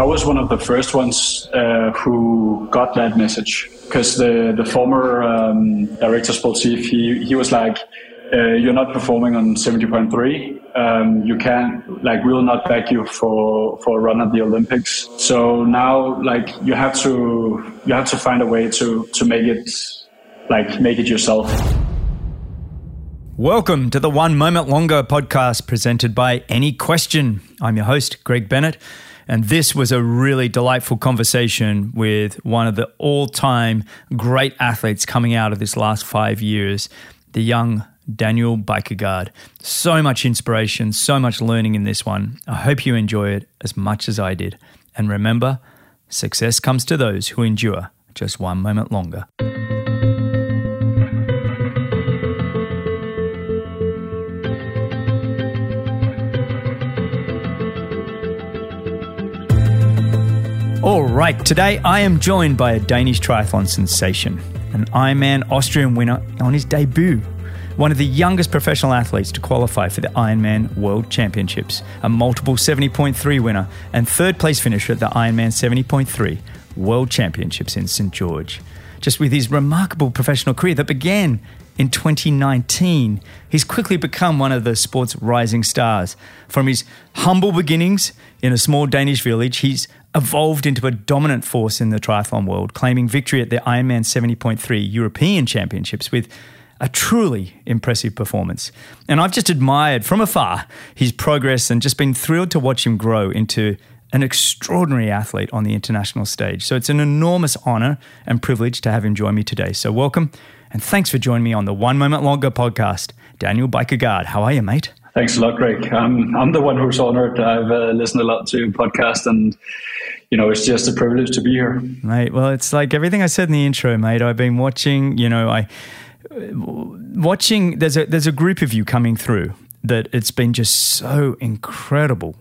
I was one of the first ones uh, who got that message because the the former um, director sportif he he was like. Uh, you're not performing on 70.3. Um, you can't, like, we will not back you for, for a run at the Olympics. So now, like, you have to, you have to find a way to, to make it, like, make it yourself. Welcome to the One Moment Longer podcast presented by Any Question. I'm your host, Greg Bennett, and this was a really delightful conversation with one of the all time great athletes coming out of this last five years, the young Daniel Bækkegård. So much inspiration, so much learning in this one. I hope you enjoy it as much as I did. And remember, success comes to those who endure just one moment longer. All right, today I am joined by a Danish triathlon sensation, an Ironman Austrian winner on his debut, one of the youngest professional athletes to qualify for the Ironman World Championships, a multiple 70.3 winner, and third place finisher at the Ironman 70.3 World Championships in St. George. Just with his remarkable professional career that began in 2019, he's quickly become one of the sport's rising stars. From his humble beginnings in a small Danish village, he's evolved into a dominant force in the triathlon world, claiming victory at the Ironman 70.3 European Championships with a truly impressive performance. And I've just admired from afar his progress and just been thrilled to watch him grow into an extraordinary athlete on the international stage. So it's an enormous honor and privilege to have him join me today. So welcome and thanks for joining me on the One Moment Longer podcast. Daniel Bækkegård, how are you, mate? Thanks a lot, Greg. I'm, I'm the one who's honored. I've uh, listened a lot to your podcast and you know, it's just a privilege to be here. Mate, well, it's like everything I said in the intro, mate. I've been watching, you know, I watching there's a there's a group of you coming through that it's been just so incredible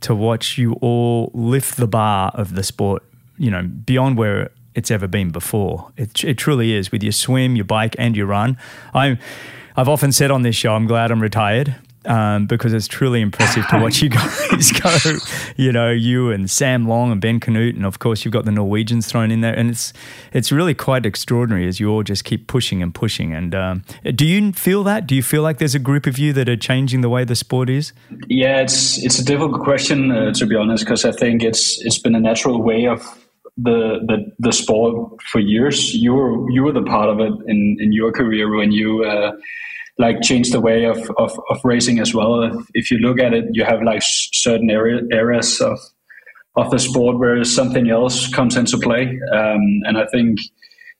to watch you all lift the bar of the sport, you know, beyond where it's ever been before. It, it truly is with your swim, your bike, and your run. I'm, I've often said on this show, I'm glad I'm retired. Um, because it's truly impressive to watch you guys go. You know, you and Sam Long and Ben Kanute, and of course you've got the Norwegians thrown in there, and it's it's really quite extraordinary as you all just keep pushing and pushing. And um, do you feel that? Do you feel like there's a group of you that are changing the way the sport is? Yeah, it's it's a difficult question uh, to be honest, because I think it's it's been a natural way of the, the the sport for years. You were you were the part of it in, in your career when you uh, like change the way of, of, of racing as well. If, if, you look at it, you have like certain area, areas of of the sport where something else comes into play, um, and I think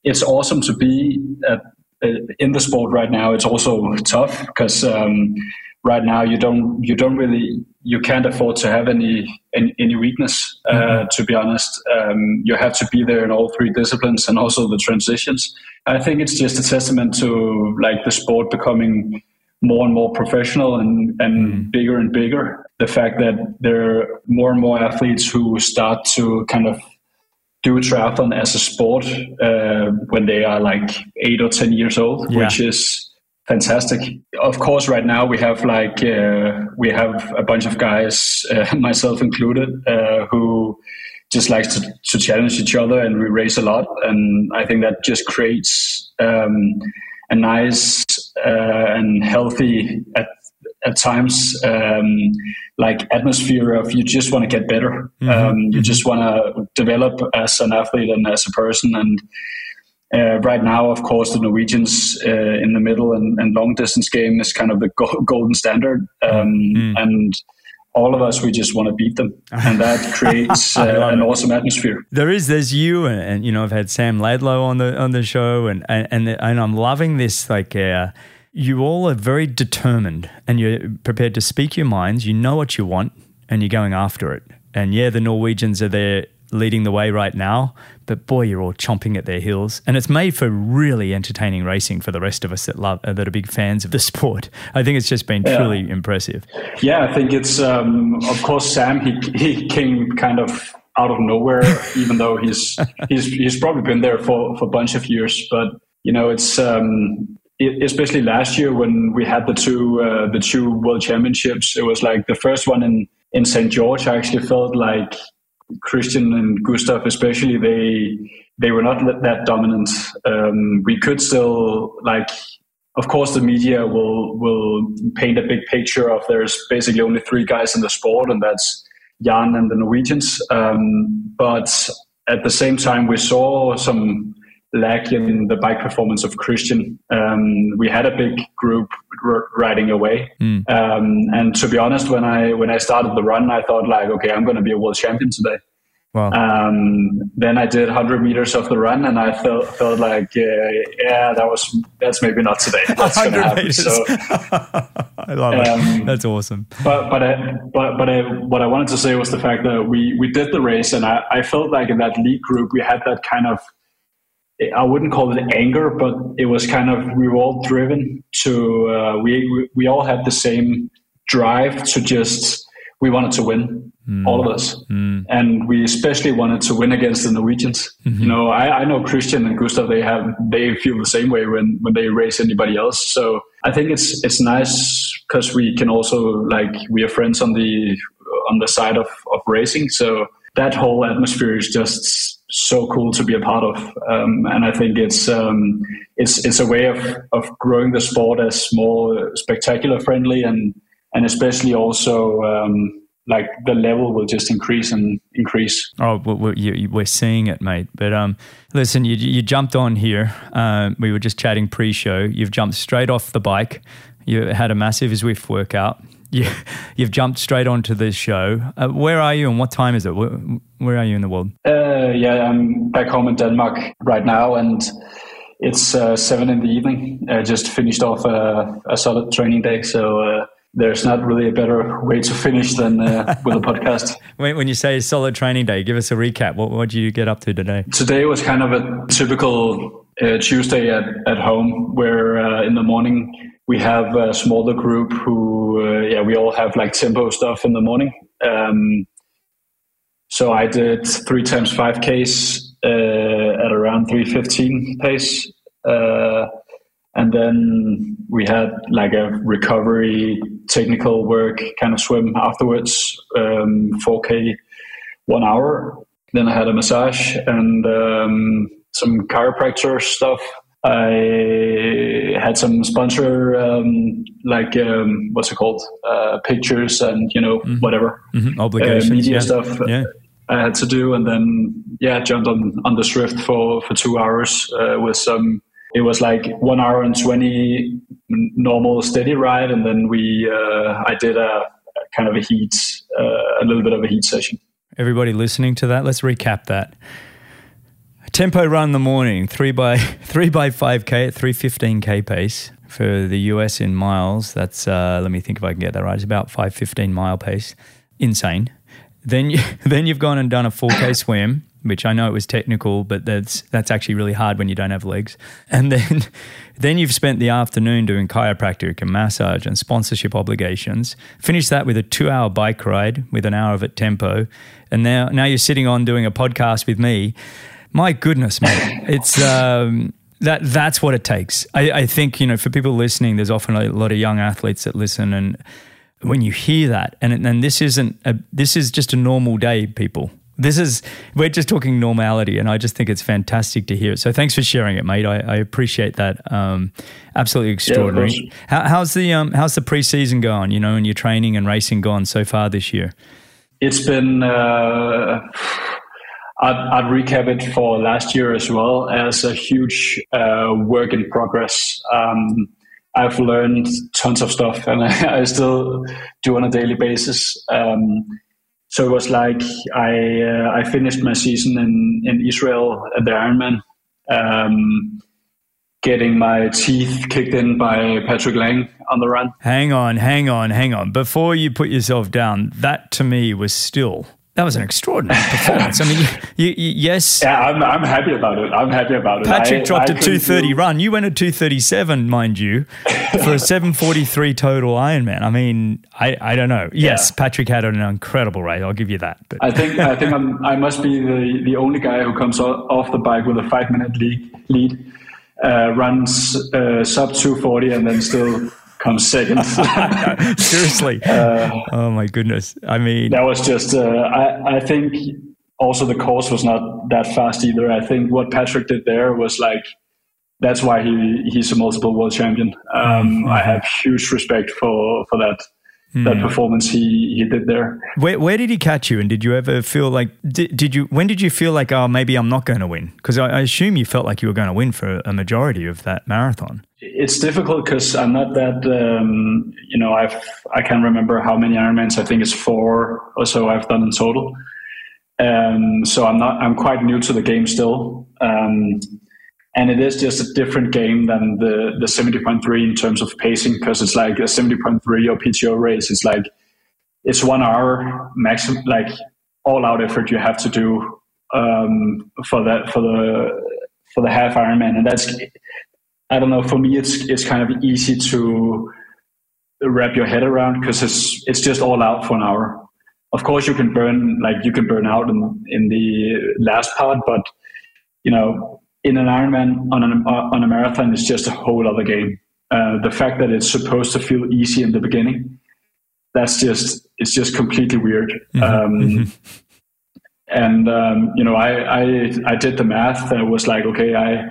it's awesome to be at, uh, in the sport right now. It's also tough because um, right now you don't you don't really you can't afford to have any any, any weakness uh, mm-hmm. to be honest um, you have to be there in all three disciplines and also the transitions i think it's just a testament to like the sport becoming more and more professional and, and mm. bigger and bigger the fact that there are more and more athletes who start to kind of do triathlon as a sport uh, when they are like eight or ten years old yeah. which is Fantastic. Of course, right now we have like uh, we have a bunch of guys, uh, myself included, uh, who just likes to, to, challenge each other, and we race a lot. And I think that just creates um, a nice uh, and healthy at at times um, like atmosphere of you just want to get better. Mm-hmm. Um, you mm-hmm. just want to develop as an athlete and as a person and uh, right now, of course, the Norwegians uh, in the middle and, and, long distance game is kind of the go- golden standard, um, mm. and all of us we just want to beat them, and that creates uh, an awesome atmosphere. There is, there's you, and, and, you know, I've had Sam Laidlow on the on the show, and and and, and I'm loving this. Like, uh, you all are very determined, and you're prepared to speak your minds. You know what you want, and you're going after it. And yeah, the Norwegians are there leading the way right now, but boy, you're all chomping at their heels, and it's made for really entertaining racing for the rest of us that love uh, that are big fans of the sport. I think it's just been yeah. truly impressive. Yeah, I think it's um, of course Sam. He he came kind of out of nowhere, even though he's he's he's probably been there for for a bunch of years. But you know, it's um, especially last year when we had the two uh, the two world championships. It was like the first one in in St George. I actually felt like Kristian and Gustav, especially, they they were not that dominant. Um, we could still like, of course, the media will will paint a big picture of there's basically only three guys in the sport, and that's Jan and the Norwegians. Um, but at the same time, we saw some lack in the bike performance of Kristian. Um, we had a big group r- riding away, mm. um, and to be honest, when I when I started the run, I thought like, okay, I'm going to be a world champion today. Wow. Um, then I did 100 meters of the run, and I felt felt like, uh, yeah, that was that's maybe not today. That's going to happen. So, I love um, it. That's awesome. But but I, but but I, what I wanted to say was the fact that we we did the race, and I, I felt like in that lead group we had that kind of I wouldn't call it anger, but it was kind of we were all driven to uh, we we all had the same drive to just we wanted to win mm. all of us mm. and we especially wanted to win against the norwegians mm-hmm. you know I, I know kristian and gustav they have they feel the same way when when they race anybody else so i think it's it's nice because we can also like we are friends on the on the side of of racing so that whole atmosphere is just so cool to be a part of. Um, and I think it's um, it's it's a way of, of growing the sport as more spectacular friendly and and especially also um, like the level will just increase and increase. Oh, we're seeing it, mate. But um, listen, you, you jumped on here. Uh, we were just chatting pre-show. You've jumped straight off the bike. You had a massive Zwift workout you, you've jumped straight onto this show. Uh, where are you and what time is it? Where, where are you in the world? Uh, yeah, I'm back home in Denmark right now, and it's uh, seven in the evening. I just finished off a, a solid training day, so uh, there's not really a better way to finish than uh, with a podcast. when, when, you say solid training day, give us a recap. What what did you get up to today? Today was kind of a typical uh, Tuesday at, at home, where uh, in the morning we have a smaller group who, uh, yeah, we all have like tempo stuff in the morning. Um, so I did three times five Ks uh, at around 315 pace. Uh, and then we had like a recovery technical work kind of swim afterwards, um, 4K, one hour. Then I had a massage and um, some chiropractor stuff I had some sponsor um, like um, what's it called uh, pictures and you know mm-hmm. whatever mm-hmm. obligations uh, media yeah. stuff yeah. I had to do and then yeah jumped on on the Zwift for for two hours uh, with some it was like one hour and 20 normal steady ride and then we uh, I did a, kind of a heat uh, a little bit of a heat session everybody listening to that let's recap that tempo run in the morning, three by three by five k at three fifteen k pace for the US in miles. That's uh, let me think if I can get that right. It's about five fifteen mile pace. Insane. Then you then you've gone and done a four k swim, which I know it was technical, but that's that's actually really hard when you don't have legs. And then then you've spent the afternoon doing chiropractic and massage and sponsorship obligations. Finish that with a two hour bike ride with an hour of it tempo, and now now you're sitting on doing a podcast with me my goodness, mate. it's um, that that's what it takes. I, I think you know for people listening, there's often a lot of young athletes that listen, and when you hear that, and and this isn't a, this is just a normal day, people. This is we're just talking normality, and I just think it's fantastic to hear it. So thanks for sharing it, mate. I, I appreciate that. Um, absolutely extraordinary. Yeah, How, how's the um, how's the preseason going? You know, and your training and racing gone so far this year? It's been. Uh I'd, I'd, recap it for last year as well as a huge uh, work in progress. Um, I've learned tons of stuff and I, I still do on a daily basis. Um, so it was like I uh, I finished my season in, in Israel at the Ironman, um, getting my teeth kicked in by Patrick Lange on the run. Hang on, hang on, hang on. Before you put yourself down, that to me was still that was an extraordinary performance. I mean, you, you, yes. Yeah, I'm, I'm happy about it. I'm happy about it. Patrick I, dropped I a 230 do... run. You went at 237, mind you, for a 743 total Ironman. I mean, I, I don't know. Yes, yeah. Patrick had an incredible race. I'll give you that. But. I think I think I'm, I must be the, the only guy who comes off the bike with a five minute lead, lead uh, runs uh, sub 240, and then still comes second. Seriously. Uh, oh my goodness. I mean, that was just. Uh, I I think also the course was not that fast either. I think what Patrick did there was like that's why he he's a multiple world champion. Um, mm-hmm. I have huge respect for for that mm. that performance he he did there. Where where did he catch you? And did you ever feel like did, did you when did you feel like oh maybe I'm not going to win? Because I, I, assume you felt like you were going to win for a majority of that marathon. It's difficult because I'm not that um, you know I've I can't remember how many Ironmans. I think it's four or so I've done in total. Um, so I'm not I'm quite new to the game still. Um, and it is just a different game than the the 70.3 in terms of pacing because it's like a 70.3 or PTO race it's like it's one hour maximum like all out effort you have to do um, for that for the for the half Ironman and that's I don't know for me it's it's kind of easy to wrap your head around because it's it's just all out for an hour of course you can burn like you can burn out in in the last part but you know in an Ironman on, an, on a marathon is just a whole other game. Uh, the fact that it's supposed to feel easy in the beginning, that's just it's just completely weird. Mm-hmm. Um, mm-hmm. And um, you know, I, I I did the math. That was like, okay, I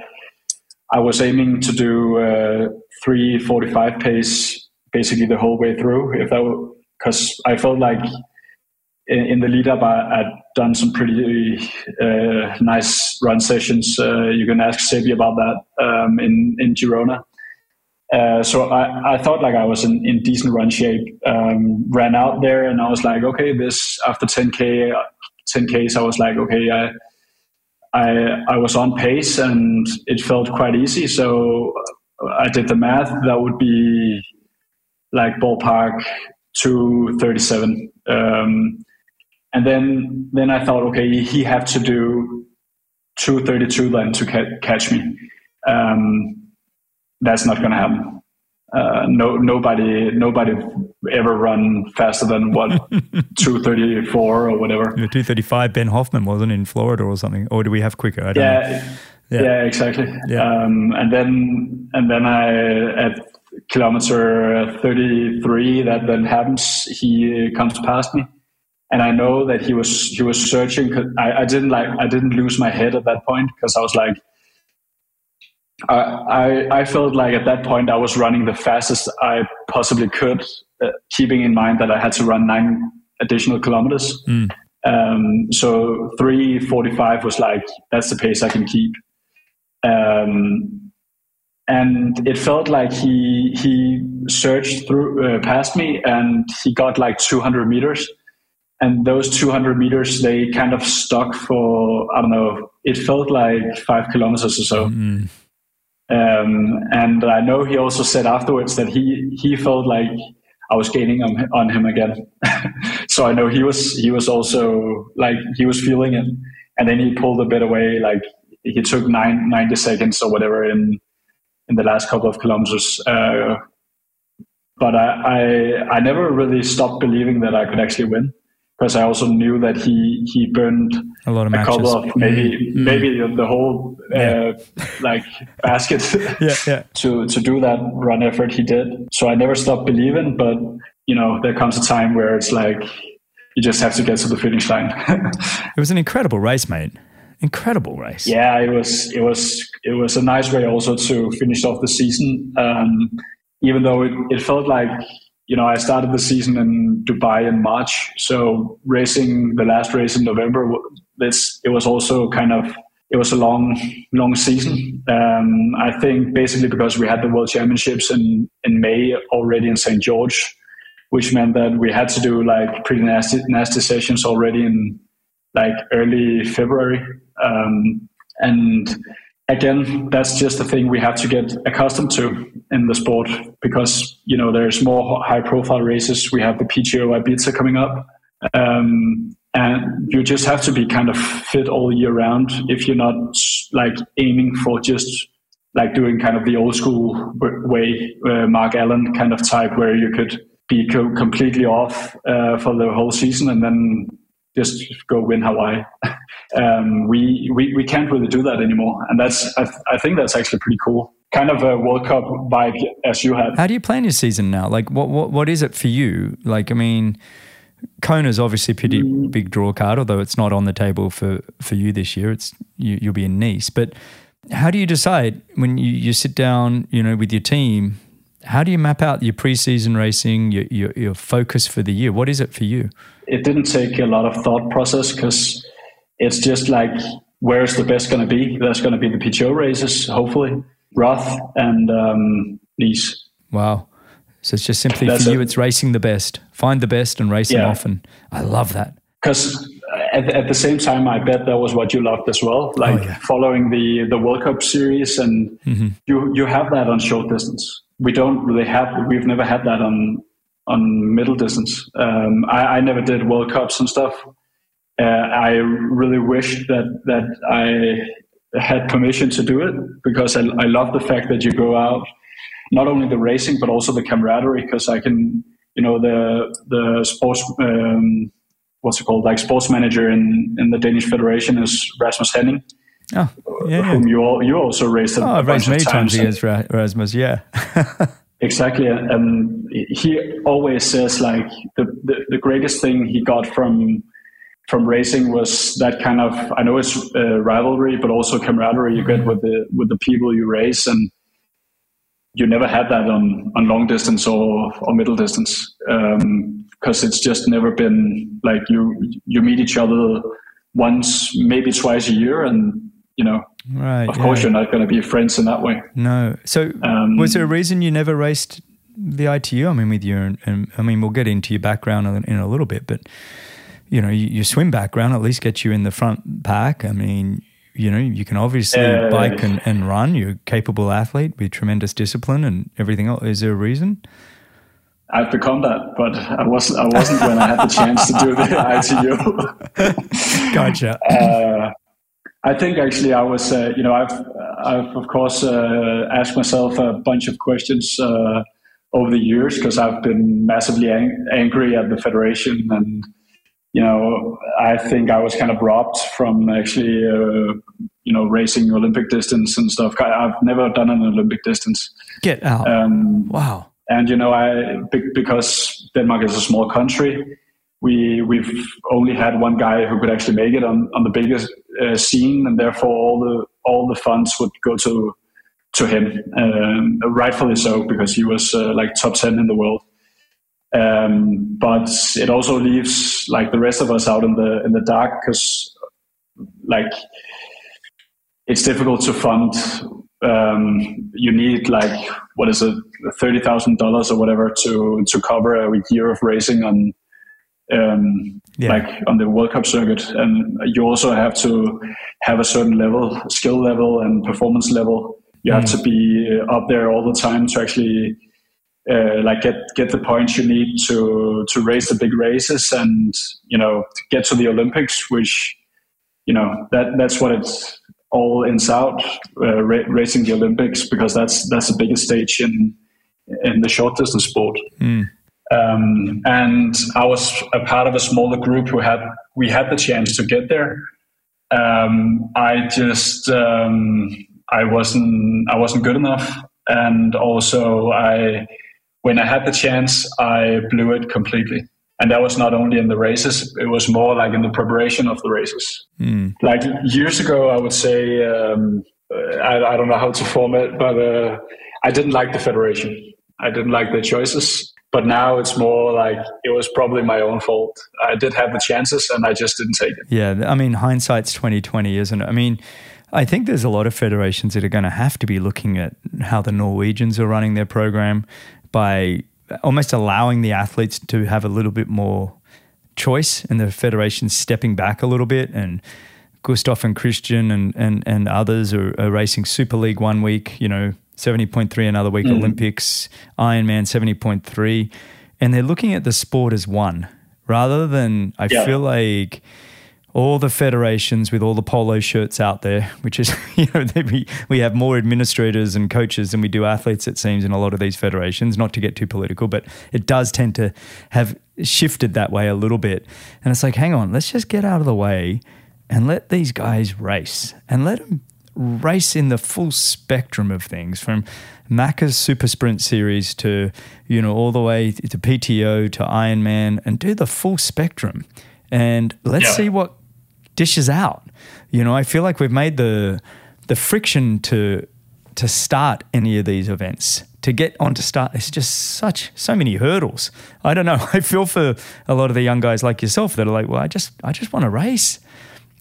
I was aiming to do uh, three forty five pace basically the whole way through. If that because I felt like in, in the lead up, I, I'd done some pretty uh, nice run sessions. Uh, you can ask Sebi about that um, in in Girona. Uh, so I, I thought like I was in, in decent run shape. Um, ran out there and I was like, okay, this after 10k, 10ks, I was like, okay, I, I I was on pace and it felt quite easy. So I did the math. That would be like ballpark 237. Um, and then then I thought, okay, he had to do 232 then to ca- catch me. Um, that's not going to happen. Uh, no, nobody, nobody ever run faster than what 234 or whatever. 235. Ben Hoffman wasn't in Florida or something, or do we have quicker? I don't yeah, know. Yeah, yeah, exactly. Yeah. Um, and then and then I at kilometer 33 that then happens. He comes past me and I know that he was he was searching. I, I didn't like I didn't lose my head at that point because I was like, I, I, I felt like at that point I was running the fastest I possibly could, uh, keeping in mind that I had to run nine additional kilometers. Mm. Um, so three forty five was like that's the pace I can keep. Um, and it felt like he he surged through uh, past me and he got like 200 meters and those 200 meters they kind of stuck for i don't know it felt like five kilometers or so mm. Um, and i know he also said afterwards that he he felt like i was gaining on, on him again. So i know he was he was also like he was feeling it. And then he pulled a bit away like he took nine, 90 seconds or whatever in in the last couple of kilometers. Uh, but I, I i never really stopped believing that i could actually win because I also knew that he he burned a lot of a couple of maybe mm. maybe the whole uh, like basket yeah, yeah. to to do that run effort he did. So I never stopped believing, but you know there comes a time where it's like you just have to get to the finish line. it was an incredible race, mate. Incredible race. Yeah, it was. It was. It was a nice way also to finish off the season. Um, even though it, it felt like you know, I started the season in Dubai in March. So racing the last race in November, this it was also kind of it was a long, long season. Um, I think basically because we had the World Championships in in May already in St George, which meant that we had to do like pretty nasty, nasty sessions already in like early February. Um, and again, that's just a thing we have to get accustomed to in the sport because you know there's more high profile races. We have the PTO Ibiza coming up, um, and you just have to be kind of fit all year round if you're not like aiming for just like doing kind of the old school way, uh, Mark Allen kind of type, where you could be co- completely off uh, for the whole season and then just go win Hawaii. um, we, we we can't really do that anymore, and that's I, th- I think that's actually pretty cool. Kind of a World Cup vibe as you had. How do you plan your season now? Like, what what what is it for you? Like, I mean, Kona's obviously a pretty mm. big draw card, although it's not on the table for, for you this year. It's you, you'll be in Nice. But how do you decide when you, you sit down, you know, with your team? How do you map out your preseason racing, your, your, your focus for the year? What is it for you? It didn't take a lot of thought process because it's just like where's the best going to be? That's going to be the PTO races, hopefully, Roth and um, Nice. Wow. So it's just simply That's for you, it's racing the best. Find the best and race yeah. them often. I love that. Because at, at, the same time, I bet that was what you loved as well, like oh, yeah. following the the World Cup series, and mm-hmm. you you have that on short distance. We don't really have. We've never had that on on middle distance. Um, I, I, never did World Cups and stuff. Uh, I really wish that that I had permission to do it because I, I love the fact that you go out not only the racing but also the camaraderie because I can you know the the sports um, what's it called like sports manager in in the Danish Federation is Rasmus Henning. Oh, yeah, whom you all, you also raced. Oh, I've raced many times, times against Rasmus. Yeah, exactly. And he always says like the, the, the greatest thing he got from from racing was that kind of I know it's uh, rivalry, but also camaraderie you get with the with the people you race and you never had that on, on long distance or, or middle distance because um, it's just never been like you you meet each other once maybe twice a year and you know right of yeah. course you're not going to be friends in that way. No. So um, was there a reason you never raced the itu i mean with you and, and i mean we'll get into your background in, in a little bit but you know your swim background at least gets you in the front pack. I mean you know, you can obviously uh, bike and, and run. You're a capable athlete with tremendous discipline and everything else. Is there a reason? I've become that, but I wasn't. I wasn't when I had the chance to do the ITU. gotcha. Uh, I think actually I was. Uh, you know, I've I've of course uh, asked myself a bunch of questions uh, over the years because I've been massively ang- angry at the federation and you know, I think I was kind of robbed from actually, uh, you know, racing Olympic distance and stuff. I've never done an Olympic distance. Get out! Um, wow. And you know, I because Denmark is a small country, we we've only had one guy who could actually make it on on the biggest uh, scene, and therefore all the all the funds would go to to him, um, rightfully so, because he was uh, like top ten in the world. Um, but it also leaves like the rest of us out in the in the dark because like it's difficult to fund. Um, you need like what is it, thirty thousand dollars or whatever to to cover a year of racing on um, yeah. like on the World Cup circuit, and you also have to have a certain level, skill level, and performance level. You mm. have to be up there all the time to actually uh, like get get the points you need to to race the big races and you know to get to the Olympics, which you know that that's what it's all ends out uh, ra- racing the Olympics because that's that's the biggest stage in in the short distance sport. Mm. Um, and I was a part of a smaller group who had we had the chance to get there. Um, I just um, I wasn't I wasn't good enough, and also I when I had the chance, I blew it completely. And that was not only in the races, it was more like in the preparation of the races. Mm. Like years ago, I would say, um, I, I, don't know how to form it, but uh, I didn't like the federation. I didn't like the choices. But now it's more like it was probably my own fault. I did have the chances and I just didn't take it. Yeah. I mean, hindsight's 2020, isn't it? I mean, I think there's a lot of federations that are going to have to be looking at how the Norwegians are running their program, by almost allowing the athletes to have a little bit more choice and the federation stepping back a little bit and Gustav and Kristian and, and, and others are, are racing Super League one week, you know, 70.3 another week, mm. Olympics, Ironman 70.3. And they're looking at the sport as one rather than, I yeah. feel like all the federations with all the polo shirts out there, which is, you know, we, we have more administrators and coaches than we do athletes, it seems, in a lot of these federations, not to get too political, but it does tend to have shifted that way a little bit. And it's like, hang on, let's just get out of the way and let these guys race and let them race in the full spectrum of things from Macca's Super Sprint Series to, you know, all the way to PTO to Ironman and do the full spectrum. And let's yeah. see what dishes out. You know, I feel like we've made the the friction to to start any of these events. To get on to start it's just such so many hurdles. I don't know. I feel for a lot of the young guys like yourself that are like well i just i just want to race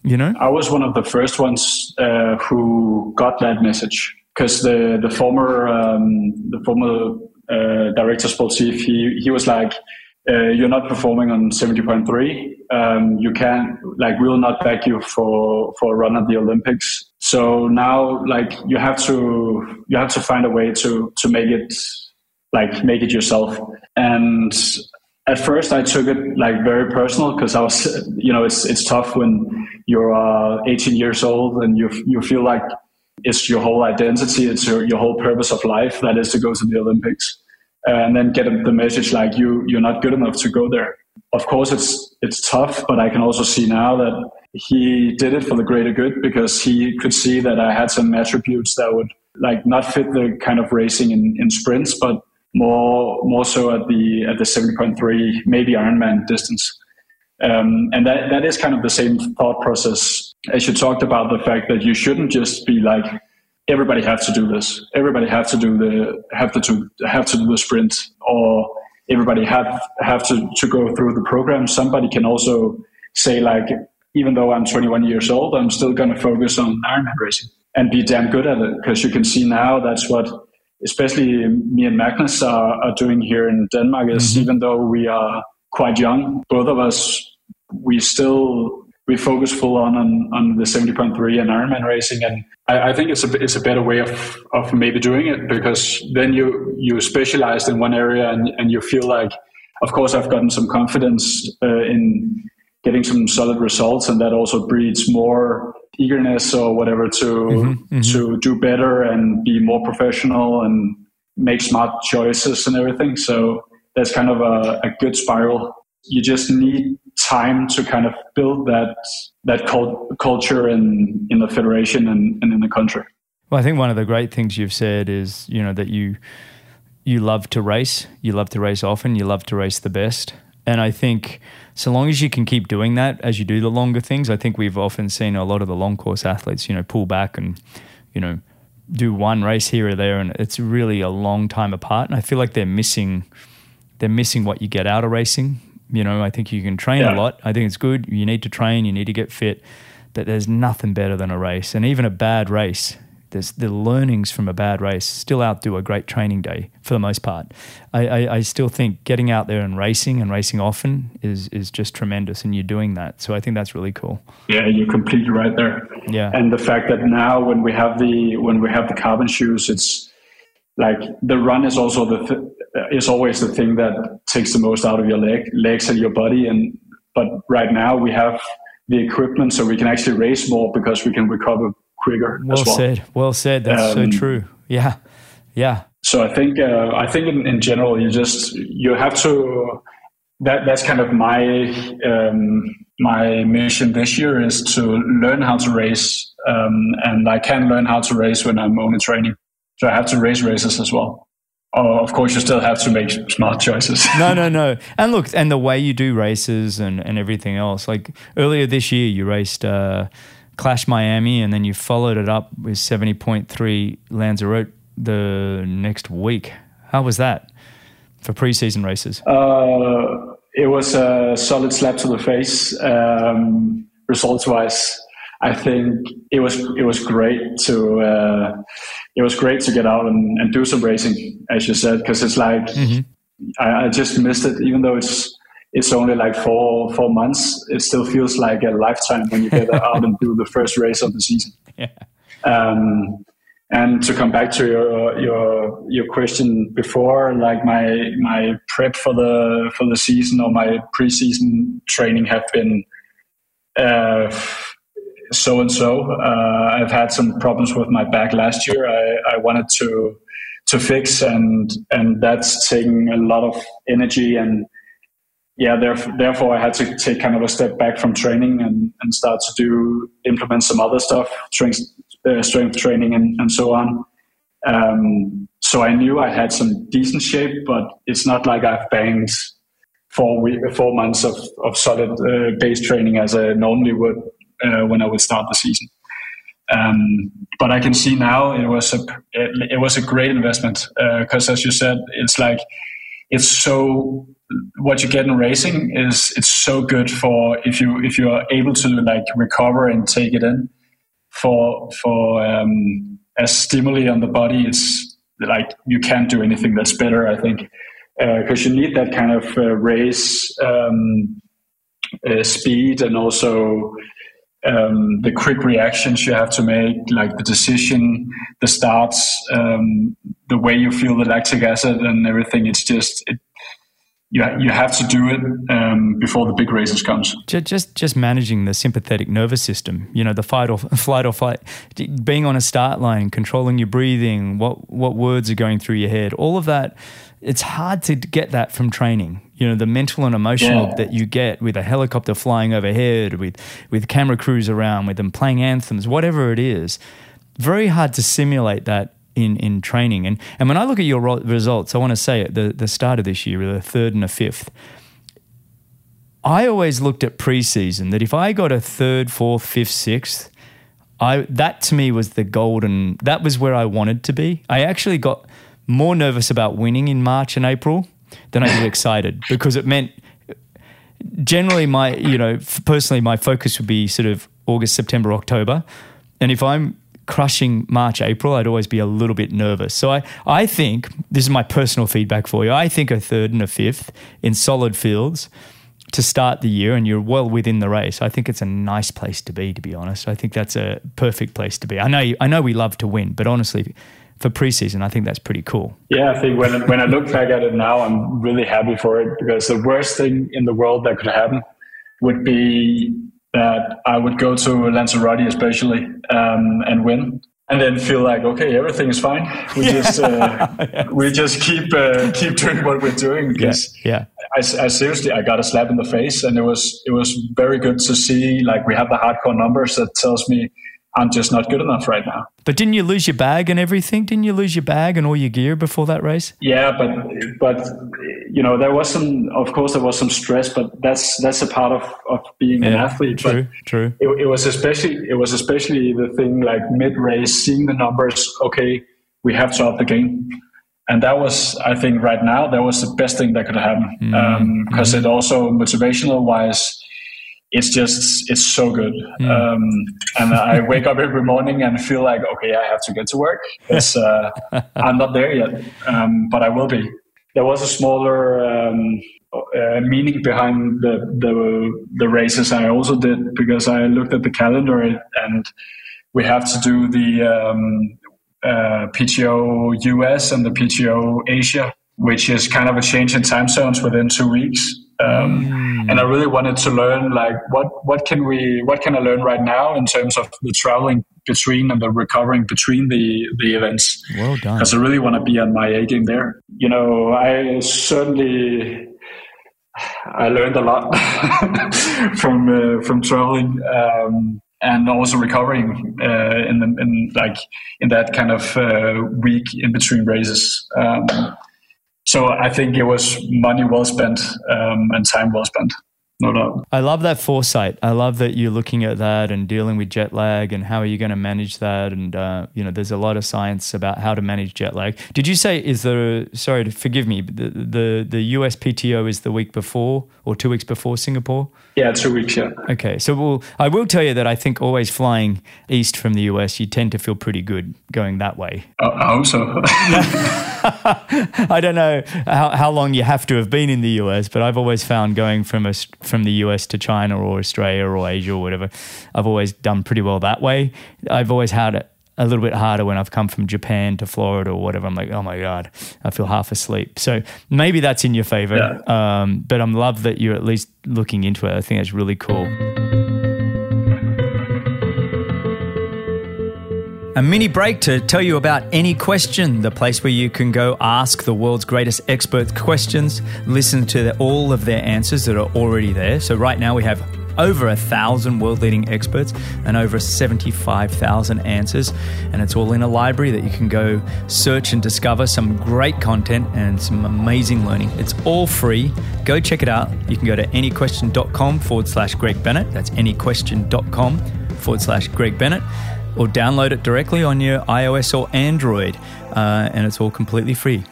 you know? I was one of the first ones uh, who got that message. Because the the former um, the former uh, director sportif he he was like uh, you're not performing on 70.3 um, you can't like we'll not back you for for a run at the olympics. So now like you have to you have to find a way to to make it like make it yourself. And at first i took it like very personal because i was you know it's it's tough when you're uh, 18 years old and you you feel like it's your whole identity it's your, your whole purpose of life that is to go to the olympics and then get the message like you you're not good enough to go there. Of course, it's it's tough, but I can also see now that he did it for the greater good because he could see that I had some attributes that would like not fit the kind of racing in, in sprints, but more more so at the at the seventy point three maybe Ironman distance. Um, and that that is kind of the same thought process as you talked about the fact that you shouldn't just be like everybody have to do this. Everybody have to do the have to have to do the sprint, or everybody have have to to go through the program. Somebody can also say like, even though I'm 21 years old, I'm still going to focus on Ironman racing and be damn good at it. Because you can see now that's what, especially me and Magnus are, are doing here in Denmark. Is mm-hmm. even though we are quite young, both of us, we still we focus full on on, on the 70.3 and Ironman racing, and I, I, think it's a it's a better way of of maybe doing it because then you you specialized in one area and and you feel like, of course, I've gotten some confidence uh, in getting some solid results, and that also breeds more eagerness or whatever to mm-hmm, mm-hmm. to do better and be more professional and make smart choices and everything. So that's kind of a, a good spiral. You just need time to kind of build that that cult- culture in in the federation and, and in the country. Well, I think one of the great things you've said is you know that you you love to race, you love to race often, you love to race the best, and I think so long as you can keep doing that as you do the longer things, I think we've often seen a lot of the long course athletes, you know, pull back and you know do one race here or there, and it's really a long time apart, and I feel like they're missing they're missing what you get out of racing you know, I think you can train yeah. a lot. I think it's good. You need to train, you need to get fit, but there's nothing better than a race. And even a bad race, there's the learnings from a bad race still outdo a great training day for the most part. I, I, I, still think getting out there and racing and racing often is is just tremendous, and you're doing that. So I think that's really cool. Yeah, you're completely right there. Yeah, and the fact that now when we have the when we have the carbon shoes, it's like the run is also the th- is always the thing that takes the most out of your leg legs and your body. And but right now we have the equipment so we can actually race more because we can recover quicker well, well. said. Well said. That's um, so true. Yeah. Yeah. So i think uh, i think in, in general you just you have to that that's kind of my um, my mission this year is to learn how to race um, and i can learn how to race when i'm only training. So I have to race races as well. Oh, of course, you still have to make smart choices. no, no, no. And look, and the way you do races and, and everything else. Like earlier this year, you raced uh, Clash Miami, and then you followed it up with seventy point three Lanzarote the next week. How was that for preseason races? Uh, it was a solid slap to the face, um, results wise. I think it was it was great to uh, it was great to get out and, and do some racing, as you said, because it's like mm-hmm. I, I, just missed it. Even though it's it's only like four four months, it still feels like a lifetime when you get out and do the first race of the season. Yeah. Um, and to come back to your your your question before, like my my prep for the for the season or my preseason training have been. Uh, so and so. I've had some problems with my back last year. I, I wanted to to fix, and and that's taking a lot of energy and yeah, therefore, therefore I had to take kind of a step back from training and, and start to do implement some other stuff, uh, strength training and, and so on. Um, so I knew I had some decent shape, but it's not like I've banged four week, four months of, of solid uh, base training as I normally would uh, when I would start the season. Um, but I can see now it was a it, it was a great investment because, uh, as you said, it's like it's so what you get in racing is it's so good for if you if you are able to like recover and take it in for for um, as stimuli on the body. It's like you can't do anything that's better. I think because uh, you need that kind of uh, race um, uh, speed and also um, the quick reactions you have to make, like the decision, the starts, um, the way you feel the lactic acid and everything. It's just it, you you have to do it um, before the big races comes. Just just managing the sympathetic nervous system, you know, the fight or flight or flight, being on a start line, controlling your breathing, what what words are going through your head, all of that. It's hard to get that from training you know the mental and emotional yeah. that you get with a helicopter flying overhead with with camera crews around with them playing anthems whatever it is very hard to simulate that in in training and and when I look at your results I want to say at the the start of this year the third and a fifth I always looked at preseason that if I got a third fourth fifth sixth I that to me was the golden that was where I wanted to be I actually got more nervous about winning in March and April then I get excited because it meant generally my you know personally my focus would be sort of August, September, October, and if I'm crushing March, April, I'd always be a little bit nervous. So I, I think this is my personal feedback for you. I think a third and a fifth in solid fields to start the year and you're well within the race. I think it's a nice place to be, to be honest. I think that's a perfect place to be. I know, I know we love to win, but honestly, for preseason. I think that's pretty cool. Yeah, I think when when I look back at it now, I'm really happy for it because the worst thing in the world that could happen would be that I would go to Lanzarote, especially, um, and win, and then feel like okay, everything is fine. We yeah. just uh, yes. we just keep uh, keep doing what we're doing because yeah. yeah. I, I, seriously I got a slap in the face, and it was it was very good to see. Like we have the hardcore numbers that tells me I'm just not good enough right now. But didn't you lose your bag and everything? Didn't you lose your bag and all your gear before that race? Yeah, but but you know there was some. Of course, there was some stress, but that's that's a part of, of being yeah, an athlete. True, but true. It, it was especially it was especially the thing like mid race, seeing the numbers. Okay, we have to up the game. And that was, I think, right now, that was the best thing that could happen because mm-hmm. um, mm-hmm. it also motivational wise, it's just it's so good. Mm. um, and i wake up every morning and feel like okay i have to get to work. It's uh, i'm not there yet. Um, but i will be. There was a smaller um, uh, meaning behind the, the the races i also did because i looked at the calendar and we have to do the um, uh, pto us and the pto asia which is kind of a change in time zones within two weeks um, mm. And I really wanted to learn like what what can we what can I learn right now in terms of the traveling between and the recovering between the the events. Well done. Because I really want to be on my A game there. You know, I certainly I learned a lot from uh, from traveling. Um, and also recovering uh, in the in like in that kind of uh, week in between races. Um, so I think it was money well spent um, and time well spent. No doubt. I love that foresight. I love that you're looking at that and dealing with jet lag and how are you going to manage that. And uh, you know, there's a lot of science about how to manage jet lag. Did you say is the sorry, forgive me, the the the USPTO is the week before or two weeks before Singapore? Yeah, two weeks. Yeah. Okay, so we'll, I will tell you that I think always flying east from the US, you tend to feel pretty good going that way. Uh, I hope so. I don't know how, how long you have to have been in the US, but I've always found going from a, from the US to China or Australia or Asia or whatever, I've always done pretty well that way. I've always had a little bit harder when I've come from Japan to Florida or whatever. I'm like, oh my God, I feel half asleep. So maybe that's in your favor. Yeah. Um, but I'm love that you're at least looking into it. I think that's really cool. A mini break to tell you about Any Question, the place where you can go ask the world's greatest expert questions, listen to all of their answers that are already there. So, right now we have over a thousand world leading experts and over 75,000 answers. And it's all in a library that you can go search and discover some great content and some amazing learning. It's all free. Go check it out. You can go to anyquestion.com forward slash Greg Bennett. That's anyquestion.com forward slash Greg Bennett or download it directly on your iOS or Android. Uh, and it's all completely free.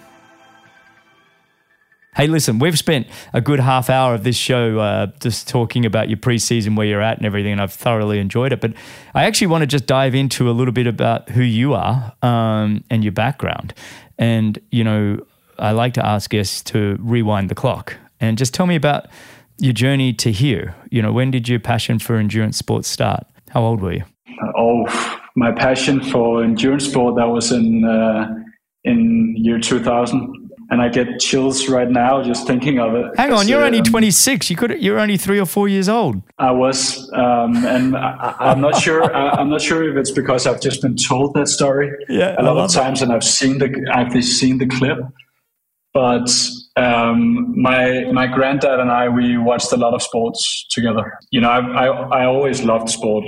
Hey, listen, we've spent a good half hour of this show uh, just talking about your preseason, where you're at, and everything, and I've thoroughly enjoyed it. But I actually want to just dive into a little bit about who you are um, and your background. And, you know, I like to ask guests to rewind the clock and just tell me about your journey to here. You know, when did your passion for endurance sports start? How old were you? Oh, my passion for endurance sport that was in uh, in year 2000 and I get chills right now just thinking of it. Hang on, you're uh, only 26. You could you're only three or four years old. I was, um, and I, am not sure. I, am not sure if it's because I've just been told that story yeah, a lot of times, and I've seen the I've seen the clip. But um, my my granddad and I we watched a lot of sports together. You know, I I, I always loved sport.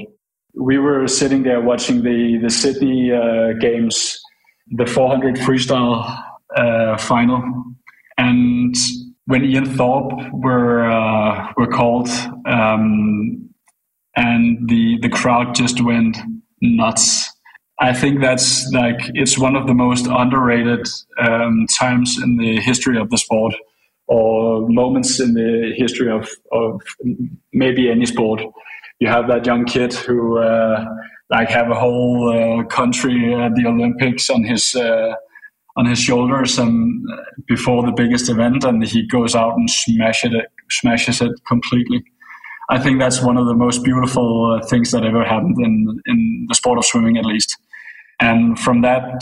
We were sitting there watching the the Sydney uh, games, the 400 freestyle uh, final, and when Ian Thorpe were uh, were called, um, and the the crowd just went nuts. I think that's like it's one of the most underrated um, times in the history of the sport, or moments in the history of of maybe any sport. You have that young kid who uh, like have a whole uh, country at the Olympics on his uh, on his shoulders and uh, before the biggest event, and he goes out and smashes it, smashes it completely. I think that's one of the most beautiful uh, things that ever happened in in the sport of swimming, at least. And from that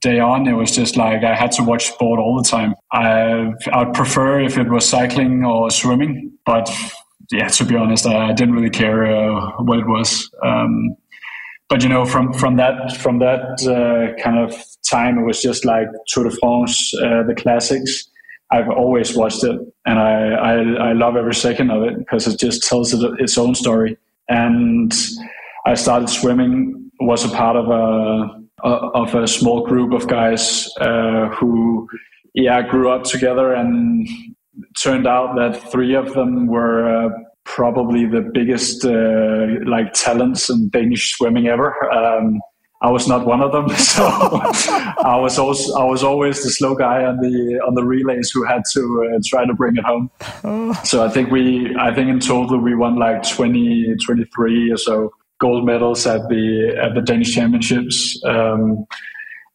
day on, it was just like I had to watch sport all the time. I I'd prefer if it was cycling or swimming, but yeah, to be honest, I, didn't really care uh, what it was. Um, but you know, from from that from that uh, kind of time, it was just like Tour de France, uh, the classics. I've always watched it, and I, I, I love every second of it because it just tells it, its own story. And I started swimming, was a part of a, of a small group of guys uh, who, yeah, grew up together, and turned out that three of them were uh, probably the biggest uh, like talents in Danish swimming ever. Um, I was not one of them, so I was also I was always the slow guy on the on the relays who had to uh, try to bring it home. Oh. So I think we I think in total we won like 20, 23 or so gold medals at the at the Danish championships. Um,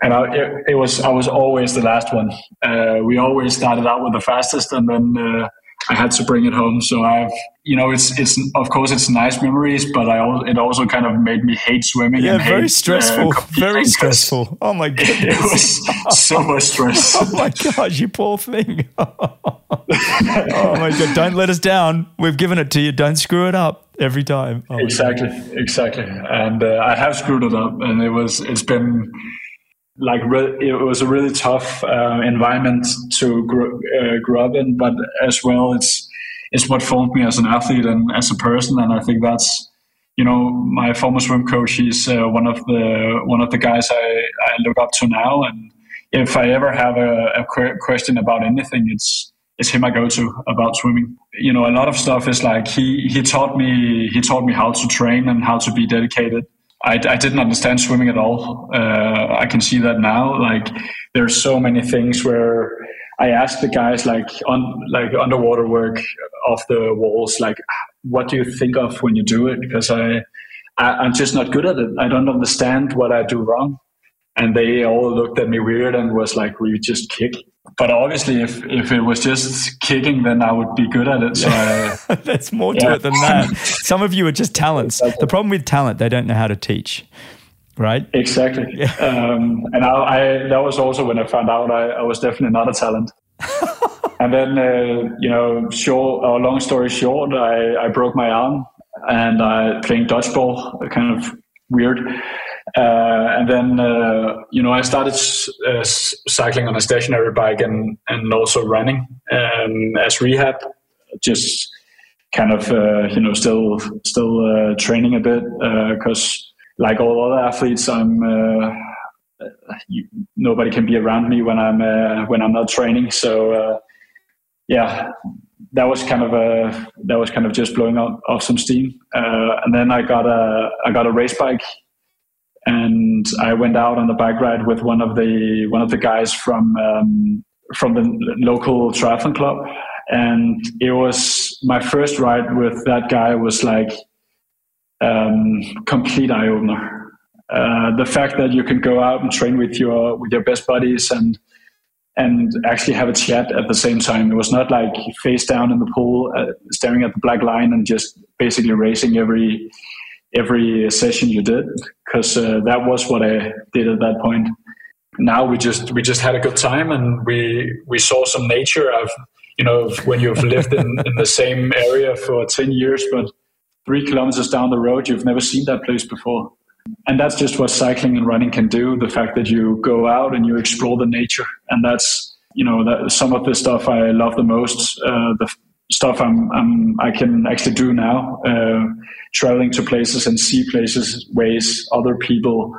and I, it, it, was I was always the last one. Uh, we always started out with the fastest, and then uh, I had to bring it home. So I've, you know, it's it's of course it's nice memories, but I also, it also kind of made me hate swimming. Yeah, very hate, stressful. Uh, very stressful. Oh my god, it was so much stress. oh my gosh, you poor thing. oh my god, don't let us down. We've given it to you. Don't screw it up every time. Oh exactly, exactly. And uh, I have screwed it up, and it was it's been like re- it was a really tough uh, environment to grow, uh, grow up in, but as well, it's it's what formed me as an athlete and as a person, and I think that's you know my former swim coach. He's uh, one of the one of the guys I, I look up to now, and if I ever have a, a question about anything, it's it's him I go to about swimming. You know, a lot of stuff is like he he taught me he taught me how to train and how to be dedicated I, I didn't understand swimming at all. Uh, I can see that now. Like there's so many things where I ask the guys like on like underwater work off the walls, like what do you think of when you do it? Because I, I am just not good at it. I don't understand what I do wrong. And they all looked at me weird and was like, "Will you just kick?" but obviously, if if it was just kicking, then I would be good at it. So I, that's more to yeah. it than that. Some of you are just talents. The problem with talent, they don't know how to teach. Right. Exactly. Yeah. Um, and I, I, that was also when I found out I, I was definitely not a talent. and then, uh, you know, short or long story short, I, I broke my arm and I playing dodgeball, kind of weird. Uh, and then, uh, you know, I started uh, cycling on a stationary bike and, and also running um, as rehab, just kind of you know still still training a bit because like all other athletes, I'm you, nobody can be around me when I'm when I'm not training. So yeah, that was kind of a that was kind of just blowing off, off some steam. Uh, and then I got a I got a race bike, and I went out on the bike ride with one of the one of the guys from um, from the local triathlon club, and it was my first ride with that guy was like um, complete eye opener. Uh, the fact that you can go out and train with your with your best buddies and and actually have a chat at the same time. It was not like face down in the pool, uh, staring at the black line and just basically racing every every session you did, because uh, that was what I did at that point. Now we just we just had a good time and we we saw some nature of you know when you've lived in, in the same area for ten years, but three kilometers down the road you've never seen that place before. And that's just what cycling and running can do. The fact that you go out and you explore the nature. And that's, you know, that some of the stuff I love the most, uh, the stuff I'm, I'm, i can actually do now, uh, traveling to places and see places, ways other people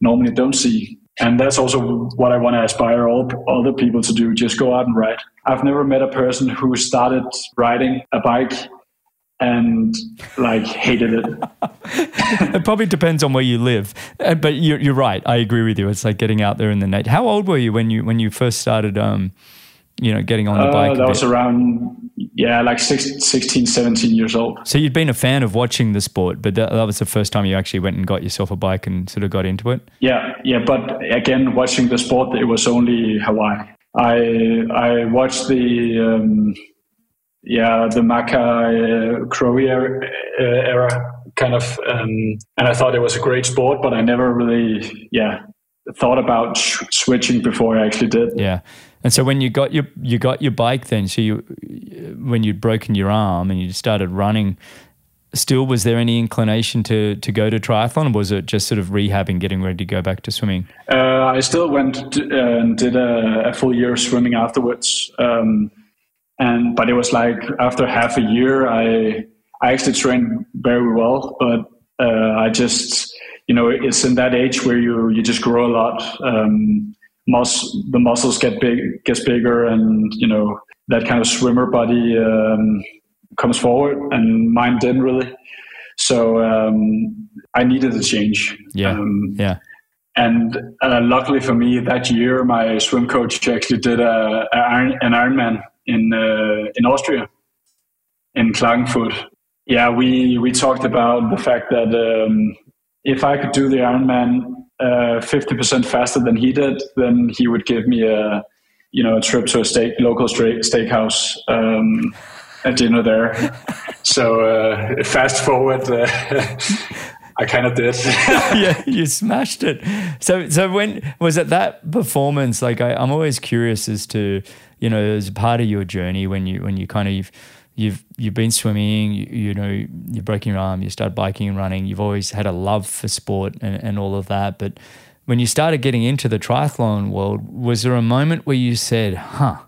normally don't see. And that's also what I want to aspire all other people to do. Just go out and ride. I've never met a person who started riding a bike and like hated it. it probably depends on where you live, uh, but you're, you're right. I agree with you. It's like getting out there in the night. How old were you when you when you first started? Um, you know, getting on the bike. Uh, that was around yeah, like 16, 17 years old. So you'd been a fan of watching the sport, but that, that was the first time you actually went and got yourself a bike and sort of got into it. Yeah, yeah, but again, watching the sport, it was only Hawaii. I I watched the. Um, yeah, the Macca uh, Crowie era, uh, era, kind of, um, and I thought it was a great sport, but I never really, yeah, thought about sh- switching before I actually did. Yeah, and so when you got your you got your bike, then so you when you'd broken your arm and you started running, still was there any inclination to to go to triathlon, or was it just sort of rehabbing, getting ready to go back to swimming? Uh, I still went uh, and did a, a, full year of swimming afterwards. Um, and but it was like after half a year i i actually trained very well but uh, i just you know it's in that age where you you just grow a lot um, mus- the muscles get big gets bigger and you know that kind of swimmer body um, comes forward and mine didn't really. So um, i needed a change. Yeah. Um, yeah. and uh, luckily for me that year my swim coach actually did a, a an ironman in uh, in Austria, in Klagenfurt. Yeah, we we talked about the fact that um, if I could do the Ironman fifty uh, percent faster than he did, then he would give me a you know a trip to a steak local steak, steakhouse. Um, a dinner there. so uh, fast forward, uh, I kind of did. yeah, you smashed it. So, so when was it that performance? Like, I, I'm always curious as to you know, as part of your journey when you when you kind of you've you've, been swimming, you, you, know, you're breaking your arm, you start biking and running. You've always had a love for sport and, and all of that. But when you started getting into the triathlon world, was there a moment where you said, "Huh,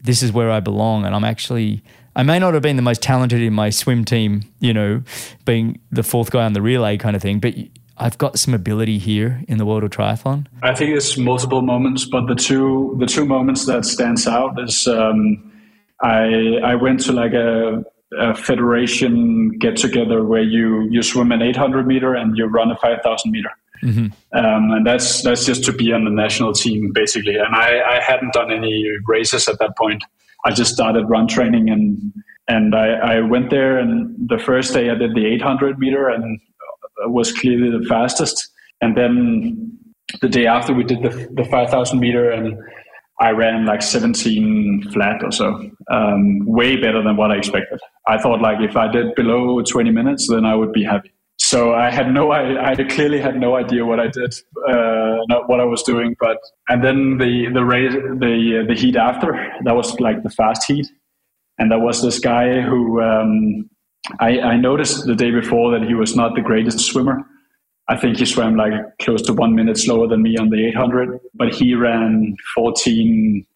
this is where I belong," and I'm actually I may not have been the most talented in my swim team, you know, being the fourth guy on the relay kind of thing, but I've got some ability here in the world of triathlon? I think it's multiple moments, but the two the two moments that stands out is um, I I went to like a, a federation get together where you you swim an 800 meter and you run a 5,000 meter. Mm-hmm. Um, and that's that's just to be on the national team basically. And I, I hadn't done any races at that point. I just started run training and and I, I went there and the first day I did the 800 meter and was clearly the fastest. And then the day after, we did the, the 5,000 meter, and I ran like 17 flat or so, um, way better than what I expected. I thought like if I did below 20 minutes, then I would be happy. So I had no, I, I clearly had no idea what I did, uh, not what I was doing. But and then the the race, the the heat after that was like the fast heat, and there was this guy who um, I, I noticed the day before that he was not the greatest swimmer. I think he swam like close to one minute slower than me on the 800, but he ran 14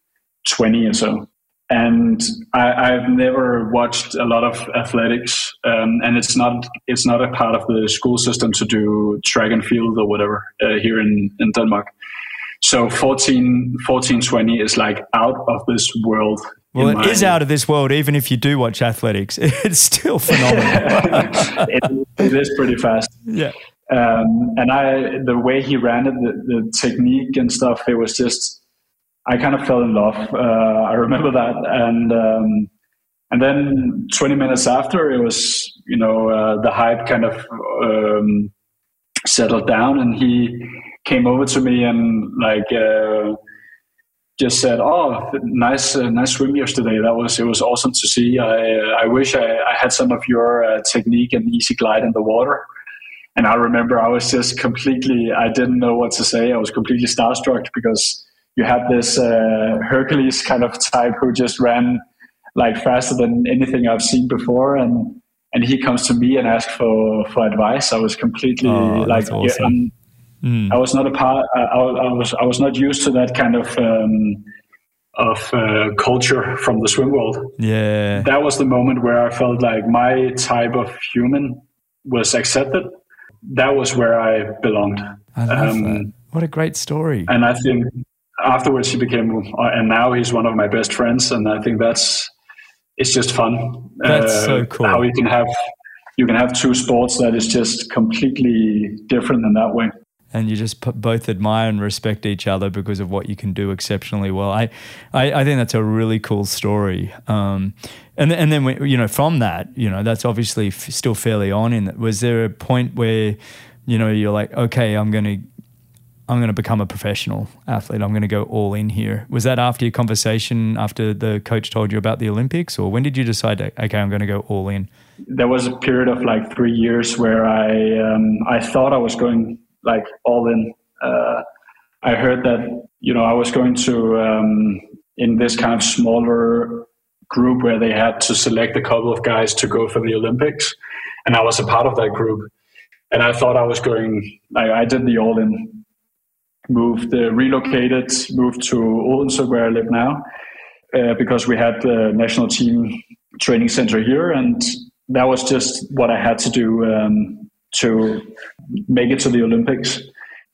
20 or so. and I, have never watched a lot of athletics, um, and it's not it's not a part of the school system to do track and field or whatever uh, here in, in Denmark. So 14, 14, 20 is like out of this world. Well, it is out of this world, even if you do watch athletics. It's still phenomenal. it, it is pretty fast. Yeah. Um, and I, the way he ran it, the, the technique and stuff, it was just I kind of fell in love. Uh, I remember that, and um, and then 20 minutes after, it was you know uh, the hype kind of um, settled down, and he came over to me and like uh, just said, "Oh, nice, uh, nice swim yesterday. That was it was awesome to see. I I wish I, I had some of your uh, technique and easy glide in the water." And I remember I was just completely, I didn't know what to say. I was completely starstruck because you had this uh, Hercules kind of type who just ran like faster than anything I've seen before, and and he comes to me and asks for for advice. I was completely oh, like, awesome. yeah, mm. I was not a part. I, I, was I was not used to that kind of. Um, of uh, culture from the swim world. Yeah. That was the moment where I felt like my type of human was accepted. That was where I belonged. I love um, that. What a great story. And I think afterwards he became and now he's one of my best friends and i think that's it's just fun that's uh, so cool how you can have you can have two sports that is just completely different in that way and you just both admire and respect each other because of what you can do exceptionally well. I, I, I think that's a really cool story. Um, and and then we, you know from that, you know that's obviously f- still fairly on. In that, was there a point where, you know, you're like, okay, I'm going to I'm going to become a professional athlete. I'm going to go all in here. Was that after your conversation, after the coach told you about the Olympics, or when did you decide, okay, I'm going to go all in? There was a period of like three years where I um, I thought I was going like all in. Uh, I heard that you know I was going to um, in this kind of smaller group where they had to select a couple of guys to go for the Olympics, and I was a part of that group. And I thought I was going. I, I did the all in moved, uh, relocated, moved to Odense, where I live now, uh, because we had the national team training center here, and that was just what I had to do um, to make it to the Olympics.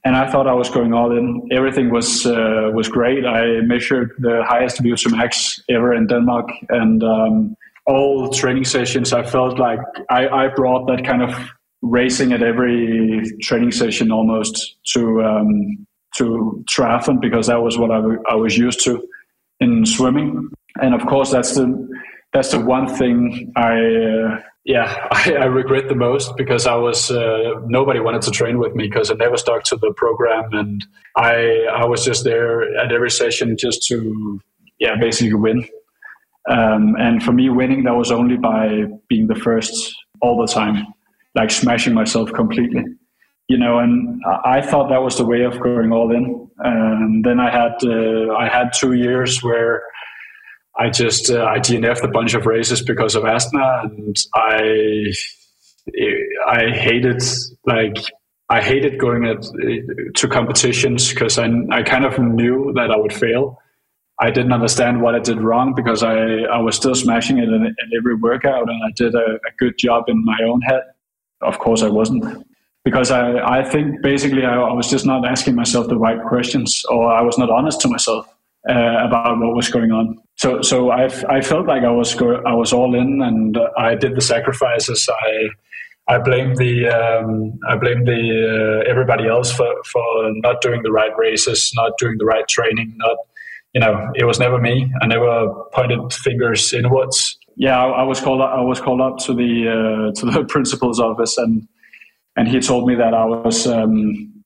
And I thought I was going all in. Everything was uh, was great. I measured the highest VO2 max ever in Denmark, and um, all training sessions, I felt like I, I brought that kind of racing at every training session almost to um, to triathlon because that was what I, I was used to in swimming. And of course, that's the that's the one thing I uh, yeah I, I, regret the most because I was uh, nobody wanted to train with me because I never stuck to the program and I I was just there at every session just to yeah basically win. Um, and for me, winning that was only by being the first all the time, like smashing myself completely you know, and I thought that was the way of going all in. And then I had uh, I had two years where I just uh, I DNF'd a bunch of races because of asthma, and I I hated like I hated going at, to competitions because I I kind of knew that I would fail. I didn't understand what I did wrong because I, I was still smashing it in, in every workout and I did a, a good job in my own head. Of course, I wasn't because I, I think basically I, I, was just not asking myself the right questions or I was not honest to myself uh, about what was going on. So so I, I felt like I was go, I was all in and I did the sacrifices. I I blame the um, I blame the uh, everybody else for, for not doing the right races, not doing the right training, not you know it was never me. I never pointed fingers inwards. Yeah, I, I was called I was called up to the uh, to the principal's office and and he told me that I was um,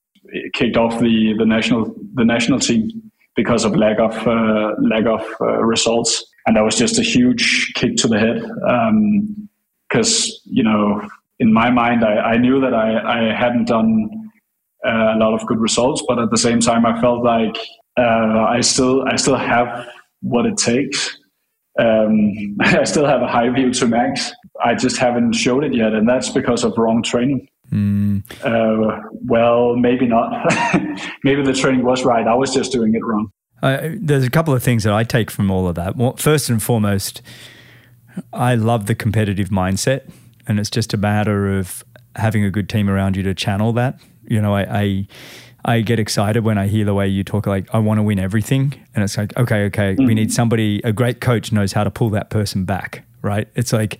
kicked off the, the national the national team because of lack of uh, lack of uh, results, and that was just a huge kick to the head. Because um, you know, in my mind, I, I knew that I, I hadn't done uh, a lot of good results, but at the same time, I felt like uh, I still I still have what it takes. Um, I still have a high VO2 max. I just haven't showed it yet, and that's because of wrong training. Mm. Uh, well, maybe not. maybe the training was right. I was just doing it wrong. Uh, there's a couple of things that I take from all of that. Well, first and foremost, I love the competitive mindset, and it's just a matter of having a good team around you to channel that. You know, I, I I get excited when I hear the way you talk like I want to win everything and it's like okay okay mm-hmm. we need somebody a great coach knows how to pull that person back right it's like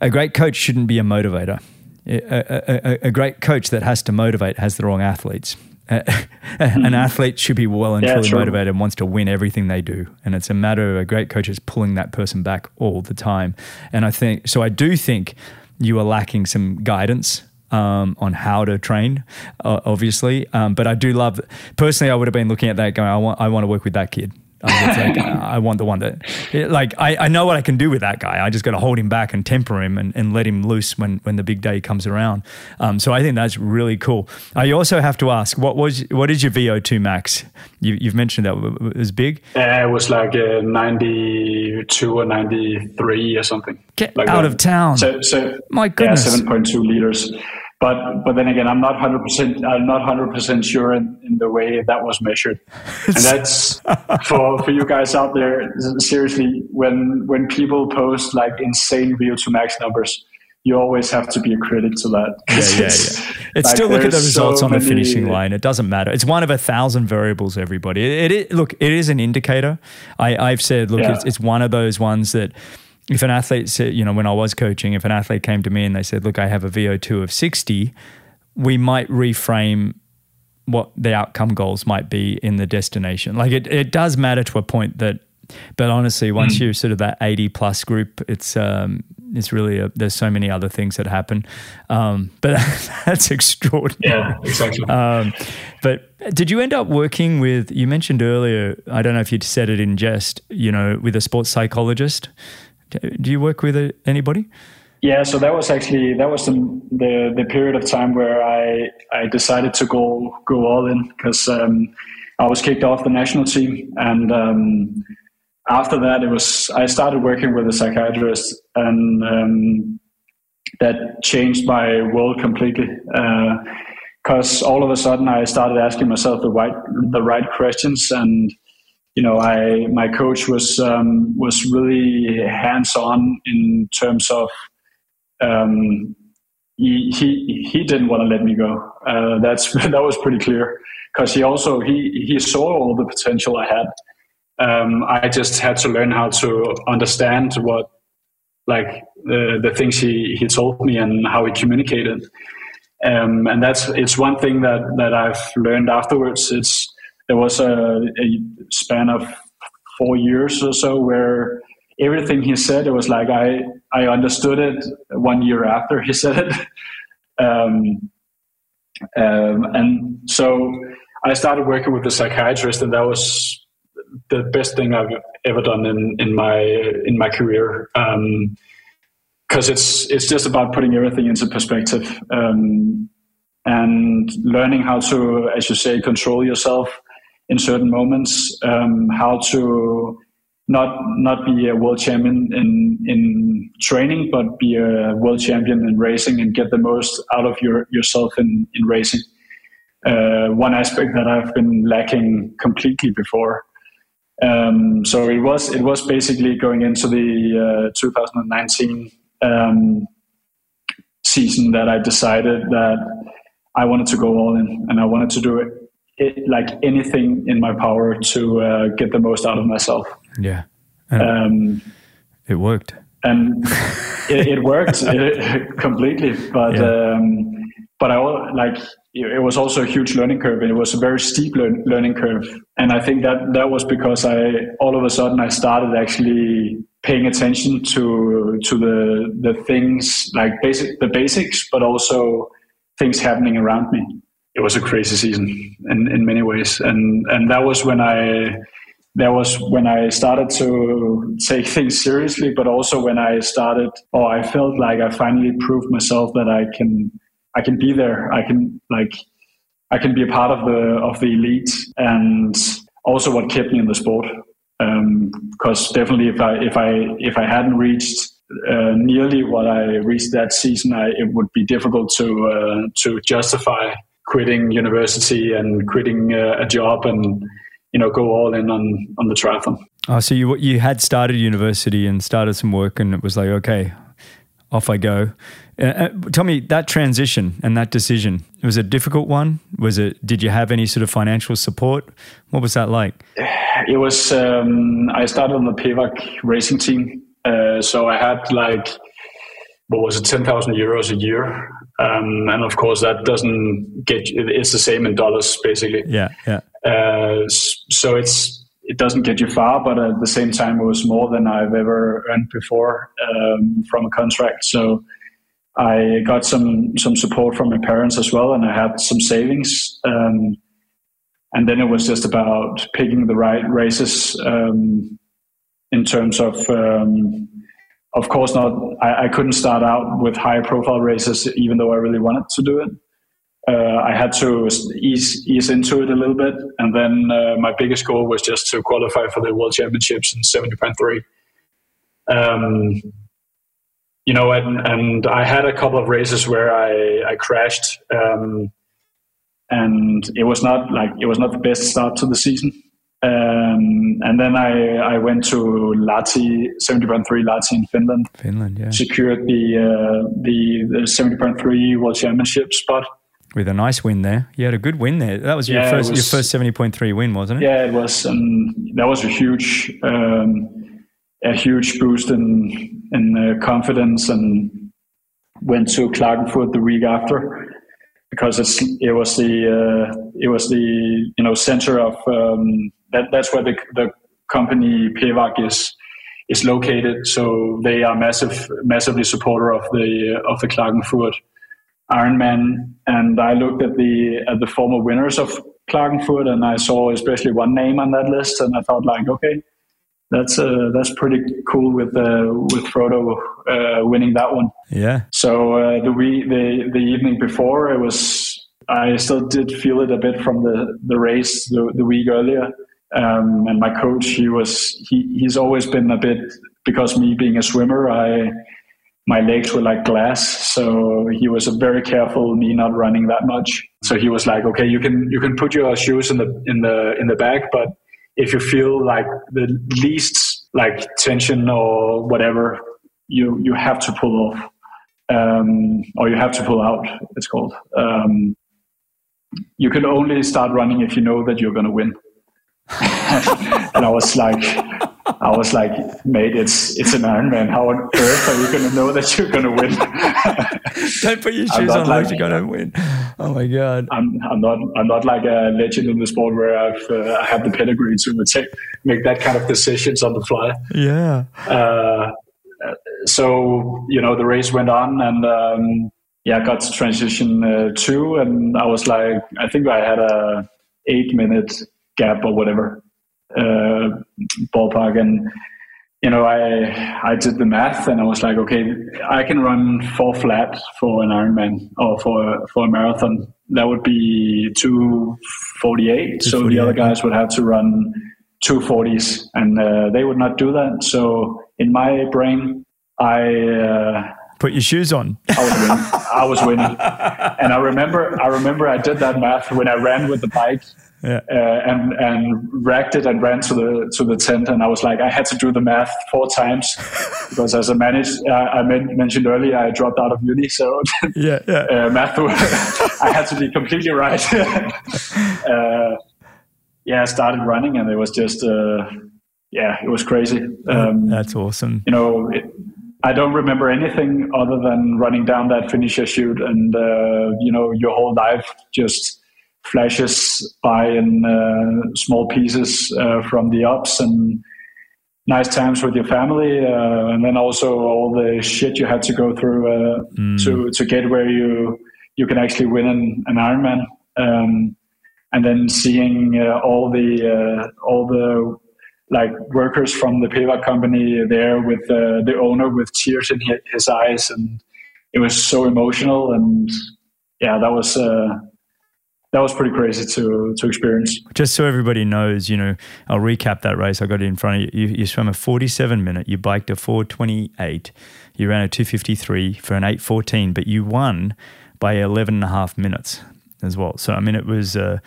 a great coach shouldn't be a motivator a, a, a great coach that has to motivate has the wrong athletes an athlete should be well and yeah, truly true. motivated and wants to win everything they do and it's a matter of a great coach is pulling that person back all the time and I think so I do think you are lacking some guidance um, on how to train, uh, obviously. Um, but I do love, personally, I would have been looking at that going, I want, I want to work with that kid. Like, I want the one that, like, I, I know what I can do with that guy. I just got to hold him back and temper him and, and let him loose when, when the big day comes around. Um, so I think that's really cool. I also have to ask, what was what is your VO2 max? You, have mentioned that it was big. Uh, it was like uh, 92 or 93 or something. Get like out that. of town. So, so my goodness. Yeah, 7.2 liters but but then again, I'm not hundred percent. I'm not hundred percent sure in, in, the way that was measured, and that's for for you guys out there. Seriously, when when people post like insane VO2 max numbers, you always have to be a critic to that. Yeah, yeah, yeah. It's like, still look at the results so on the finishing line. It doesn't matter. It's one of a thousand variables. Everybody, it, it look, it is an indicator. I, have said, look, yeah. it's, it's one of those ones that if an athlete said, you know, when I was coaching, if an athlete came to me and they said, look, I have a VO2 of 60, we might reframe what the outcome goals might be in the destination. Like it, it does matter to a point that, but honestly, once mm. you're sort of that 80 plus group, it's, um, it's really, a, there's so many other things that happen. Um, but that's extraordinary. Yeah, exactly. Um, but did you end up working with, you mentioned earlier, I don't know if you said it in jest, you know, with a sports psychologist? Do you work with anybody? Yeah, so that was actually that was the the, the period of time where I I decided to go go all in because um, I was kicked off the national team, and um, after that it was I started working with a psychiatrist, and um, that changed my world completely. Because uh, all of a sudden I started asking myself the right the right questions and you know, I my coach was um, was really hands on in terms of um, he, he he didn't want to let me go. Uh, that's that was pretty clear because he also he he saw all the potential I had. Um, I just had to learn how to understand what like the the things he he told me and how he communicated. Um, and that's it's one thing that that I've learned afterwards. It's there was a, a span of four years or so where everything he said it was like I I understood it one year after he said it. Um, um, and so I started working with a psychiatrist, and that was the best thing I've ever done in, in my in my career. Because um, it's it's just about putting everything into perspective um, and learning how to, as you say, control yourself in certain moments, um, how to not not be a world champion in in training, but be a world champion in racing and get the most out of your yourself in in racing. Uh, one aspect that I've been lacking completely before. Um, so it was it was basically going into the uh, 2019 um, season that I decided that I wanted to go all in and I wanted to do it it, like anything in my power to uh, get the most out of myself. Yeah, um, it worked, and it, it worked completely. But yeah. um, but I like it was also a huge learning curve, and it was a very steep learn, learning curve. And I think that that was because I all of a sudden I started actually paying attention to to the the things like basic the basics, but also things happening around me it was a crazy season in, in many ways. And and that was when I that was when I started to take things seriously, but also when I started or I felt like I finally proved myself that I can I can be there. I can like I can be a part of the of the elite and also what kept me in the sport. Because um, definitely if I if I if I hadn't reached uh, nearly what I reached that season, I, it would be difficult to uh, to justify quitting university and quitting uh, a job and you know, go all in on on the triathlon. Oh, so you you had started university and started some work, and it was like, okay, off I go. Uh, uh, tell me that transition and that decision was it a difficult one. Was it? Did you have any sort of financial support? What was that like? It was. Um, I started on the PEWAG racing team, uh, so I had like what was it, ten thousand euros a year, um, and of course that doesn't get. It's the same in dollars, basically. Yeah, yeah. Uh, so it's it doesn't get you far, but at the same time, it was more than I've ever earned before um, from a contract. So I got some some support from my parents as well, and I had some savings. Um, and then it was just about picking the right races um, in terms of, um, of course, not. I, I, couldn't start out with high profile races, even though I really wanted to do it. Uh, I had to ease ease into it a little bit, and then uh, my biggest goal was just to qualify for the World Championships in seventy point three. Um, you know, and, and I had a couple of races where I, I crashed, um, and it was not like it was not the best start to the season. Um, and then I, I went to Lahti, 70.3 Lahti in Finland. Finland, yeah. Secured the, uh, the, the 70.3 World Championship spot. With a nice win there. You had a good win there. That was your yeah, first was, your first 70.3 win, wasn't it? Yeah, it was. And that was a huge, um, a huge boost in in uh, confidence and went to Klagenfurt the week after because it's it was the uh, it was the you know center of um, that that's where the the company PEWAG is is located. So they are massive massively supporter of the of the Klagenfurt Ironman. And I looked at the at the former winners of Klagenfurt and I saw especially one name on that list and I thought like okay that's uh, that's pretty cool with uh, with Frodo uh, winning that one. Yeah. So uh, the week the the evening before it was I still did feel it a bit from the the race the, the week earlier. Um, and my coach he was he he's always been a bit because me being a swimmer I my legs were like glass so he was very careful me not running that much so he was like okay you can you can put your shoes in the in the in the bag but if you feel like the least like tension or whatever, you you have to pull off, um, or you have to pull out. It's called. Um, you can only start running if you know that you're going to win. and I was like, I was like, mate, it's it's an Ironman. How on earth are you going to know that you're going to win? Don't put your shoes on like you're going to win. Oh my god! I'm I'm not I'm not like a legend in the sport where I've uh, I have the pedigree to take, make that kind of decisions on the fly. Yeah. Uh, so you know the race went on and. Um, yeah, I got to transition uh, two, and I was like, I think I had a eight minute gap or whatever uh, ballpark. And you know, I I did the math and I was like, okay, I can run four flat for an Ironman or for for a marathon. That would be two forty eight. So the other guys would have to run two forties, and uh, they would not do that. So in my brain, I. Uh, Put your shoes on. I was winning. I was winning, and I remember. I remember I did that math when I ran with the bike yeah. uh, and and racked it and ran to the to the tent. And I was like, I had to do the math four times because, as I managed, uh, I mentioned earlier, I dropped out of uni, so yeah, yeah. uh, math. I had to be completely right. Uh, yeah, I started running, and it was just uh, yeah, it was crazy. Um, That's awesome. You know. It, I don't remember anything other than running down that finisher chute, and uh, you know, your whole life just flashes by in uh, small pieces uh, from the ups and nice times with your family, uh, and then also all the shit you had to go through uh, mm. to to get where you you can actually win an, an Ironman, um, and then seeing uh, all the uh, all the like workers from the PEWAG company there with the owner with tears in his eyes, and it was so emotional, and yeah, that was that was pretty crazy to to experience. Just so everybody knows, you know, I'll recap that race. I got it in front of you. You, you swam a 47 minute, you biked a 428, you ran a 253 for an 814, but you won by 11 and a half minutes as well. So, I mean, it was, uh,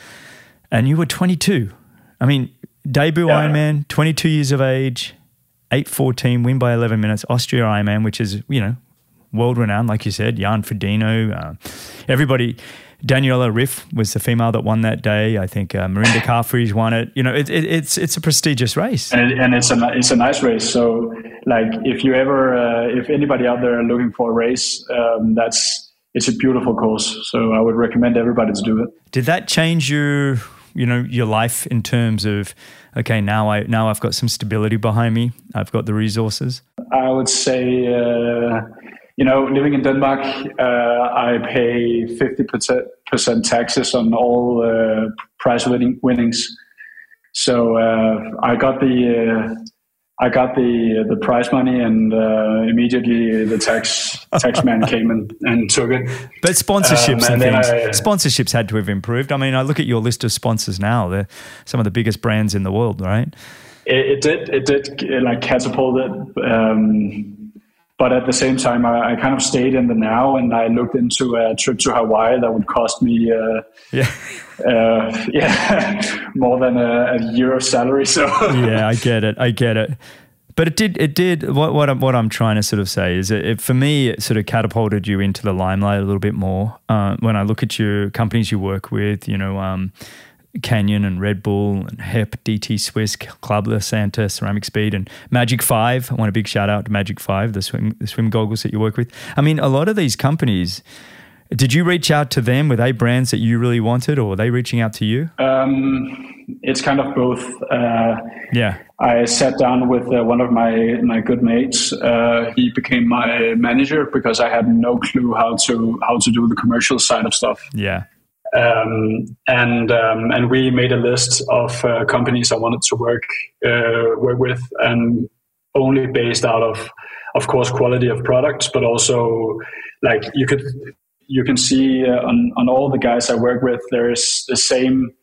and you were 22. I mean, debut yeah. Ironman, 22 years of age, 814, win by 11 minutes, Austria Ironman, which is, you know, world renowned, like you said, Jan Frodeno, uh, everybody. Daniela Ryf was the female that won that day. I think uh, Mirinda Carfrae won it. You know, it, it, it's it's a prestigious race, and, and, it's a it's a nice race. So, like, if you ever, uh, if anybody out there looking for a race, um, that's it's a beautiful course. So, I would recommend everybody to do it. Did that change your, you know, your life in terms of? Okay, now I now I've got some stability behind me. I've got the resources. I would say. Uh, you know, living in Denmark, uh, I pay 50% taxes on all uh, prize winning, winnings. So uh, I got the uh, I got the the prize money, and uh, immediately the tax tax man came and, and took it. But sponsorships um, and, and things, I, sponsorships had to have improved. I mean, I look at your list of sponsors now; they're some of the biggest brands in the world, right? It, it did. It did like catapult it. Um, but at the same time, I, I, kind of stayed in the now, and I looked into a trip to Hawaii that would cost me, uh, yeah, uh, yeah, more than a, a, year of salary. So yeah, I get it. I get it. But it did. It did. What what I'm, what I'm trying to sort of say is, it, it, for me, it sort of catapulted you into the limelight a little bit more. Uh, when I look at your companies you work with, you know. Um, Canyon and Red Bull and HEP, DT Swiss, Clubber, Santa, Ceramic Speed, and Magic Five. I want a big shout out to Magic Five, the swim the swim goggles that you work with. I mean, a lot of these companies. Did you reach out to them? Were they brands that you really wanted, or were they reaching out to you? Um, it's kind of both. Uh, yeah. I sat down with uh, one of my my good mates. Uh, he became my manager because I had no clue how to how to do the commercial side of stuff. Yeah. Um, and um, and we made a list of uh, companies I wanted to work uh, work with, and only based out of, of course, quality of products, but also like you could you can see uh, on on all the guys I work with, there is the same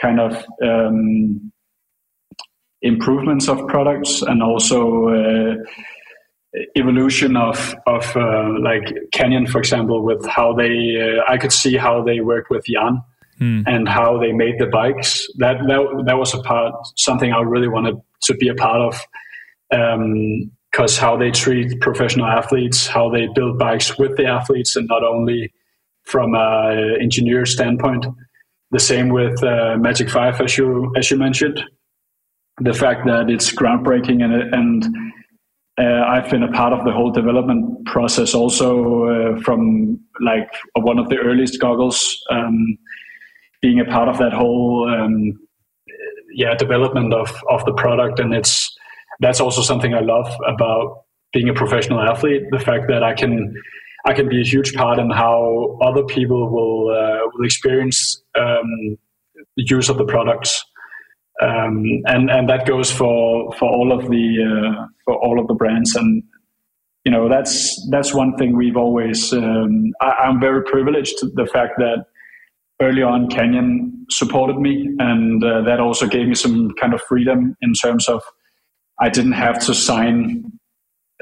kind of um, improvements of products, and also uh, evolution of of uh, like Canyon, for example, with how they uh, I could see how they worked with Jan mm. and how they made the bikes. That that that was a part something I really wanted to be a part of. because um, how they treat professional athletes, how they build bikes with the athletes, and not only from an engineer standpoint. The same with uh, Magic Five, as you as you mentioned, the fact that it's groundbreaking and and uh, I've been a part of the whole development process also uh, from like one of the earliest goggles, um, being a part of that whole um, yeah development of of the product, and it's that's also something I love about being a professional athlete. The fact that I can I can be a huge part in how other people will uh, will experience um, the use of the products um, and and that goes for for all of the uh, for all of the brands and you know that's that's one thing we've always um, I, am very privileged the fact that early on Canyon supported me and uh, that also gave me some kind of freedom in terms of I didn't have to sign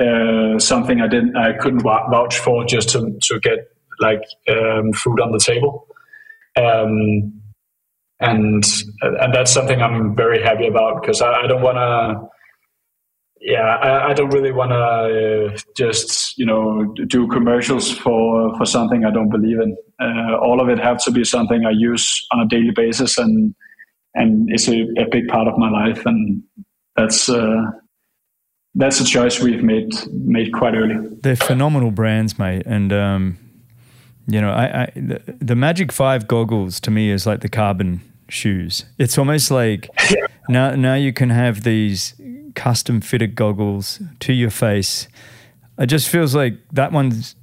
uh, something I didn't I couldn't vouch for just to to get like um, food on the table. Um, and and that's something I'm very happy about because I, I, don't want to. Yeah, I, I, don't really want to uh, just you know do commercials for for something I don't believe in. Uh, all of it have to be something I use on a daily basis, and and it's a, a big part of my life, and that's. Uh, that's a choice we've made made quite early. They're phenomenal brands, mate, and um, you know, I, I the, the, Magic Five goggles to me is like the carbon shoes. It's almost like now now you can have these custom fitted goggles to your face. It just feels like that one's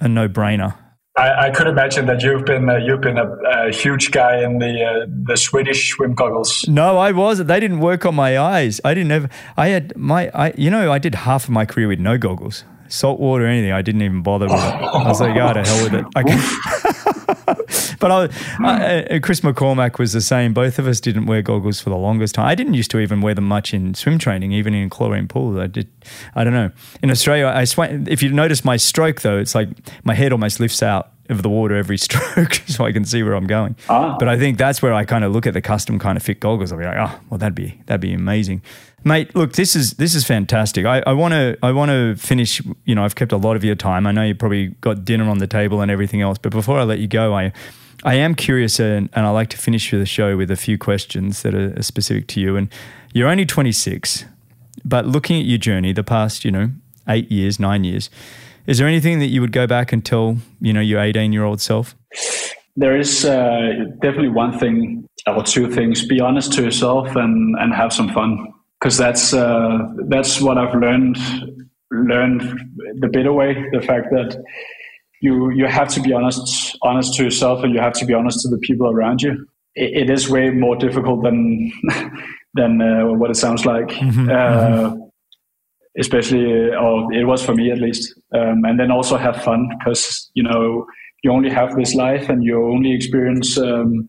a no brainer. I, I, could imagine that you've been uh, you've been a, a, huge guy in the uh, the Swedish swim goggles. No, I wasn't. They didn't work on my eyes. I didn't ever. I had my. I you know I did half of my career with no goggles salt water or anything. I didn't even bother with it. I was like, oh, to hell with it. Okay. but I, I, uh, Chris McCormack was the same. Both of us didn't wear goggles for the longest time. I didn't used to even wear them much in swim training, even in chlorine pools. I did. I don't know. In Australia, I sw- if you notice my stroke though, it's like my head almost lifts out of the water every stroke so I can see where I'm going. Ah. But I think that's where I kind of look at the custom kind of fit goggles. I'll be like, oh, well, that'd be that'd be amazing, mate. Look, this is this is fantastic. I want to I want to finish. You know, I've kept a lot of your time. I know you probably got dinner on the table and everything else. But before I let you go, I I am curious, and, and I like to finish the show with a few questions that are, specific to you. And you're only 26, but looking at your journey, the past, you know, eight years, nine years, is there anything that you would go back and tell, you know, your 18 year old self? There is uh, definitely one thing or two things. Be honest to yourself and, and have some fun. Because that's uh, that's what I've learned learned the bitter way. The fact that you you have to be honest honest to yourself and you have to be honest to the people around you. it, it is way more difficult than than uh, what it sounds like. Mm-hmm, uh, mm-hmm. Especially, or it was for me at least. Um, and then also have fun because you know you only have this life and you only experience um,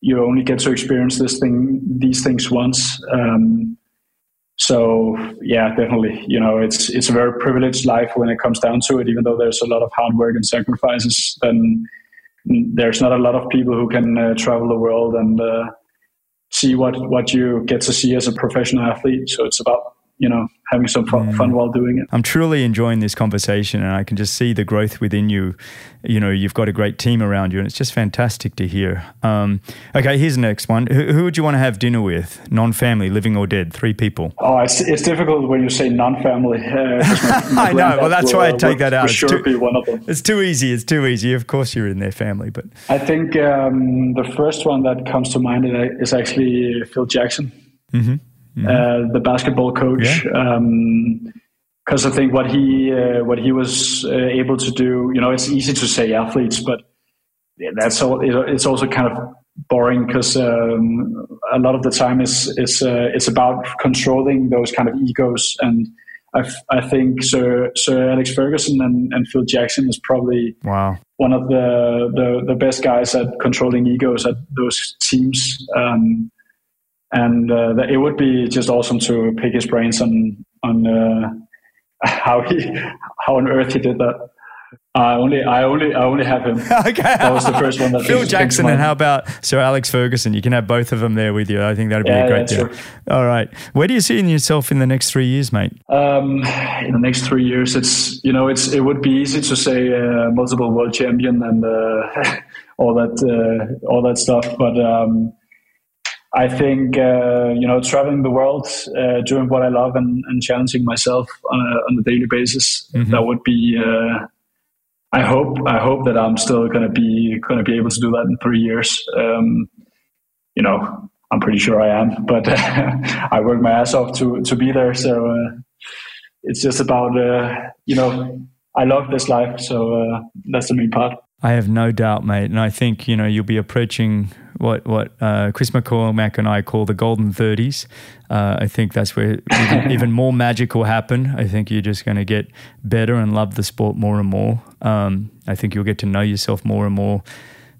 you only get to experience this thing these things once. Um, so yeah, definitely. You know, it's it's a very privileged life when it comes down to it. Even though there's a lot of hard work and sacrifices, then there's not a lot of people who can uh, travel the world and uh, see what what you get to see as a professional athlete. So it's about you know having some fun, mm. fun, while doing it. I'm truly enjoying this conversation, and I can just see the growth within you. You know, you've got a great team around you, and it's just fantastic to hear. Um, okay, here's the next one. Who, who, would you want to have dinner with? Non-family, living or dead? Three people. Oh, it's, it's difficult when you say non-family. Uh, my, my I know. Well, that's why I take that out. Sure it's too, be one of them. It's too easy. It's too easy. Of course, you're in their family, but I think um, the first one that comes to mind is actually Phil Jackson. Mm-hmm mm-hmm. uh, the basketball coach. Yeah. Um, because I think what he uh, what he was uh, able to do, you know, it's easy to say athletes, but that's all. It's also kind of boring because um, a lot of the time it's it's uh, it's about controlling those kind of egos, and I, I think Sir Sir Alex Ferguson and, and Phil Jackson is probably wow one of the, the the best guys at controlling egos at those teams. Um, and uh, it would be just awesome to pick his brains on on uh, how he how on earth he did that. I only, I only, I only have him. okay, that was the first one. That Phil Jackson, and how about Sir Alex Ferguson? You can have both of them there with you. I think that'd be yeah, a great deal. True. All right, where do you see yourself in the next three years, mate? Um, in the next three years, it's you know, it's it would be easy to say uh, multiple world champion and uh, all that uh, all that stuff, but um, I think uh, you know traveling the world, uh, doing what I love, and, and challenging myself on a, on a daily basis. Mm-hmm. That would be. Uh, I hope. I hope that I'm still going to be going to be able to do that in three years. Um, you know, I'm pretty sure I am, but I work my ass off to to be there. So uh, it's just about uh, you know I love this life, so uh, that's the main part. I have no doubt, mate, and I think you know you'll be approaching what what uh, Chris McCormack and I call the golden thirties. Uh, I think that's where even, even, more magic will happen. I think you're just going to get better and love the sport more and more. Um, I think you'll get to know yourself more and more.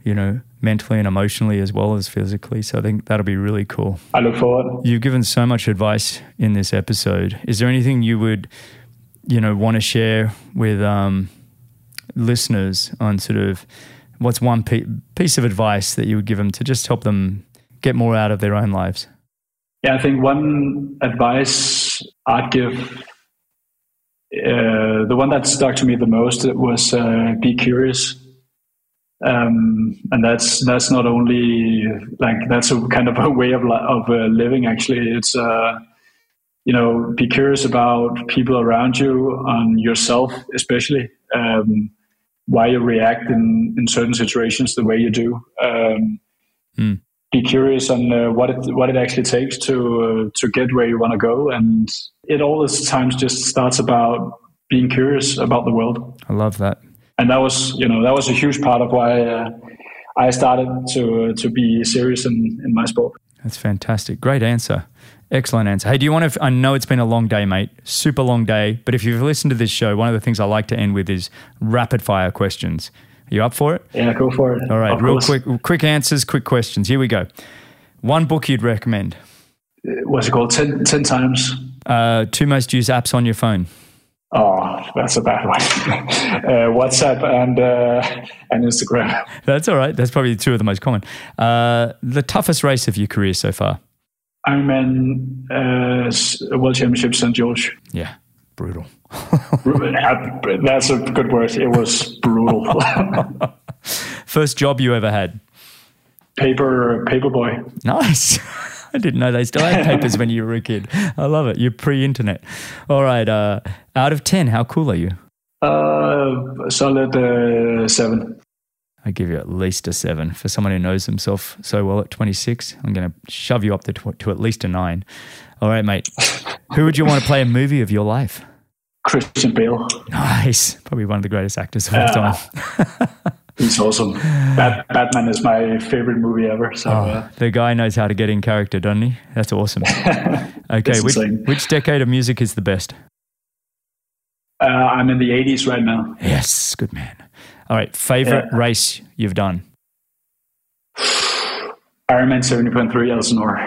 You know, mentally and emotionally as well as physically. So I think that'll be really cool. I look forward. You've given so much advice in this episode. Is there anything you would, you know, want to share with um, listeners on sort of what's one piece of advice that you would give them to just help them get more out of their own lives? Yeah, I think one advice I'd give, uh, the one that stuck to me the most was uh, be curious. Um, and that's that's not only like that's a kind of a way of of uh, living. Actually, it's uh, you know be curious about people around you, on yourself especially. Um, why you react in, in certain situations the way you do. Um, mm. Be curious on uh, what it what it actually takes to uh, to get where you want to go, and it all the times just starts about being curious about the world. I love that, and that was you know that was a huge part of why uh, I started to to be serious in in my sport. That's fantastic. Great answer. Excellent answer. Hey, do you want to? I know it's been a long day, mate. Super long day. But if you've listened to this show, one of the things I like to end with is rapid fire questions. Are you up for it? Yeah, go for it. All right, of real course. quick, quick answers, quick questions. Here we go. One book you'd recommend? What's it called? Ten, times. Uh, two most used apps on your phone. Oh, that's a bad one. uh, WhatsApp and uh, and Instagram. That's all right. That's probably two of the most common. Uh, the toughest race of your career so far? Ironman uh, World Championship St. George. Yeah, brutal. That's a good word. It was brutal. First job you ever had? Paper paper boy. Nice. I didn't know they still had papers when you were a kid. I love it. You're pre-internet. All right. Uh, out of ten, how cool are you? Uh, solid uh, seven. I give you at least a seven for someone who knows himself so well at 26. I'm going to shove you up to, to at least a nine. All right, mate. who would you want to play a movie of your life? Christian Bale. Nice. Probably one of the greatest actors of all time. He's awesome. Bat- Batman is my favorite movie ever. So oh, uh, the guy knows how to get in character, doesn't he? That's awesome. okay, which, which, decade of music is the best? Uh, I'm in the 80s right now. Yes, good man. All right, favorite yeah. race you've done? Ironman 70.3 Elsinore.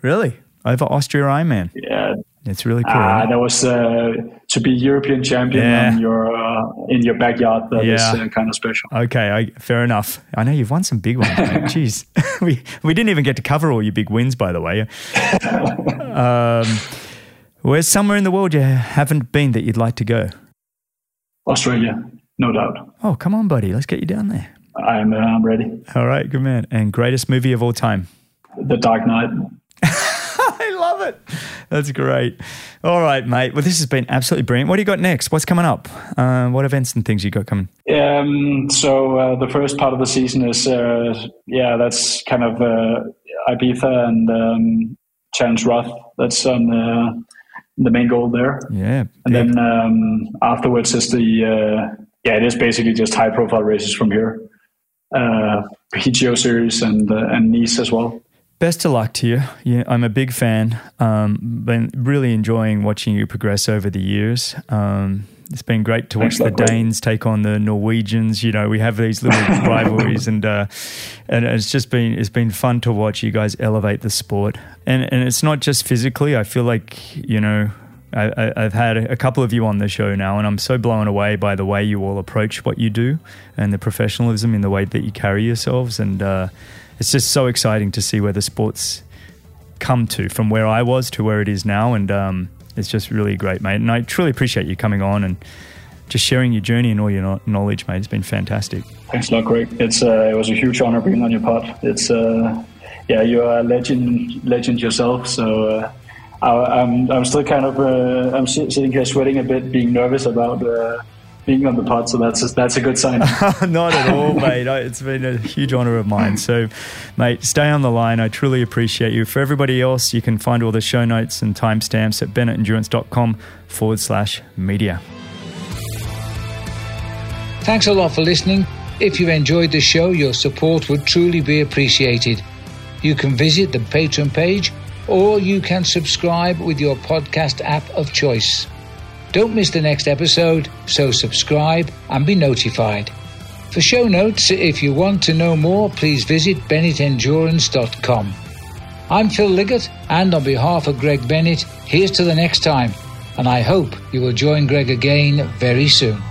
Really? Over Austria Ironman? Yeah, it's really cool. Uh, that was uh, to be European champion yeah. in your uh, in your backyard. That yeah. is uh, kind of special. Okay, I, fair enough. I know you've won some big ones. Jeez, we we didn't even get to cover all your big wins, by the way. um, where's somewhere in the world you haven't been that you'd like to go? Australia, no doubt. Oh, come on, buddy. Let's get you down there. I'm uh, I'm ready. All right, good man. And greatest movie of all time? The Dark Knight. I love it. That's great. All right, mate. Well, this has been absolutely brilliant. What do you got next? What's coming up? Uh, what events and things you got coming? Um, so uh, the first part of the season is, uh, yeah, that's kind of uh, Ibiza and um, Challenge Roth. That's on uh, the main goal there. Yeah. And then um, afterwards is the, uh, yeah, it is basically just high profile races from here. Uh, PTO series and and Nice as well. Best of luck to you. Yeah, I'm a big fan. Um, been really enjoying watching you progress over the years. Um, it's been great to watch the Danes take on the Norwegians. You know, we have these little rivalries, and uh, and it's just been it's been fun to watch you guys elevate the sport. And and it's not just physically. I feel like you know I, have had a couple of you on the show now, and I'm so blown away by the way you all approach what you do and the professionalism in the way that you carry yourselves. And uh, it's just so exciting to see where the sports come to from where I was to where it is now. And um, it's just really great, mate. And I truly appreciate you coming on and just sharing your journey and all your knowledge, mate. It's been fantastic. Thanks a lot, Greg. It's uh, it was a huge honor being on your pod. It's uh, yeah, you're a legend, legend yourself. So uh, I, am I'm, I'm still kind of uh, I'm sitting here sweating a bit, being nervous about uh, being on the pod, so that's a, that's a good sign. Not at all, mate. It's been a huge honour of mine. So, mate, stay on the line. I truly appreciate you. For everybody else, you can find all the show notes and timestamps at bennettendurance.com forward slash media. Thanks a lot for listening. If you enjoyed the show, your support would truly be appreciated. You can visit the Patreon page or you can subscribe with your podcast app of choice. Don't miss the next episode, so subscribe and be notified. For show notes, if you want to know more, please visit bennettendurance.com. I'm Phil Liggett, and on behalf of Greg Bennett, here's to the next time, and I hope you will join Greg again very soon.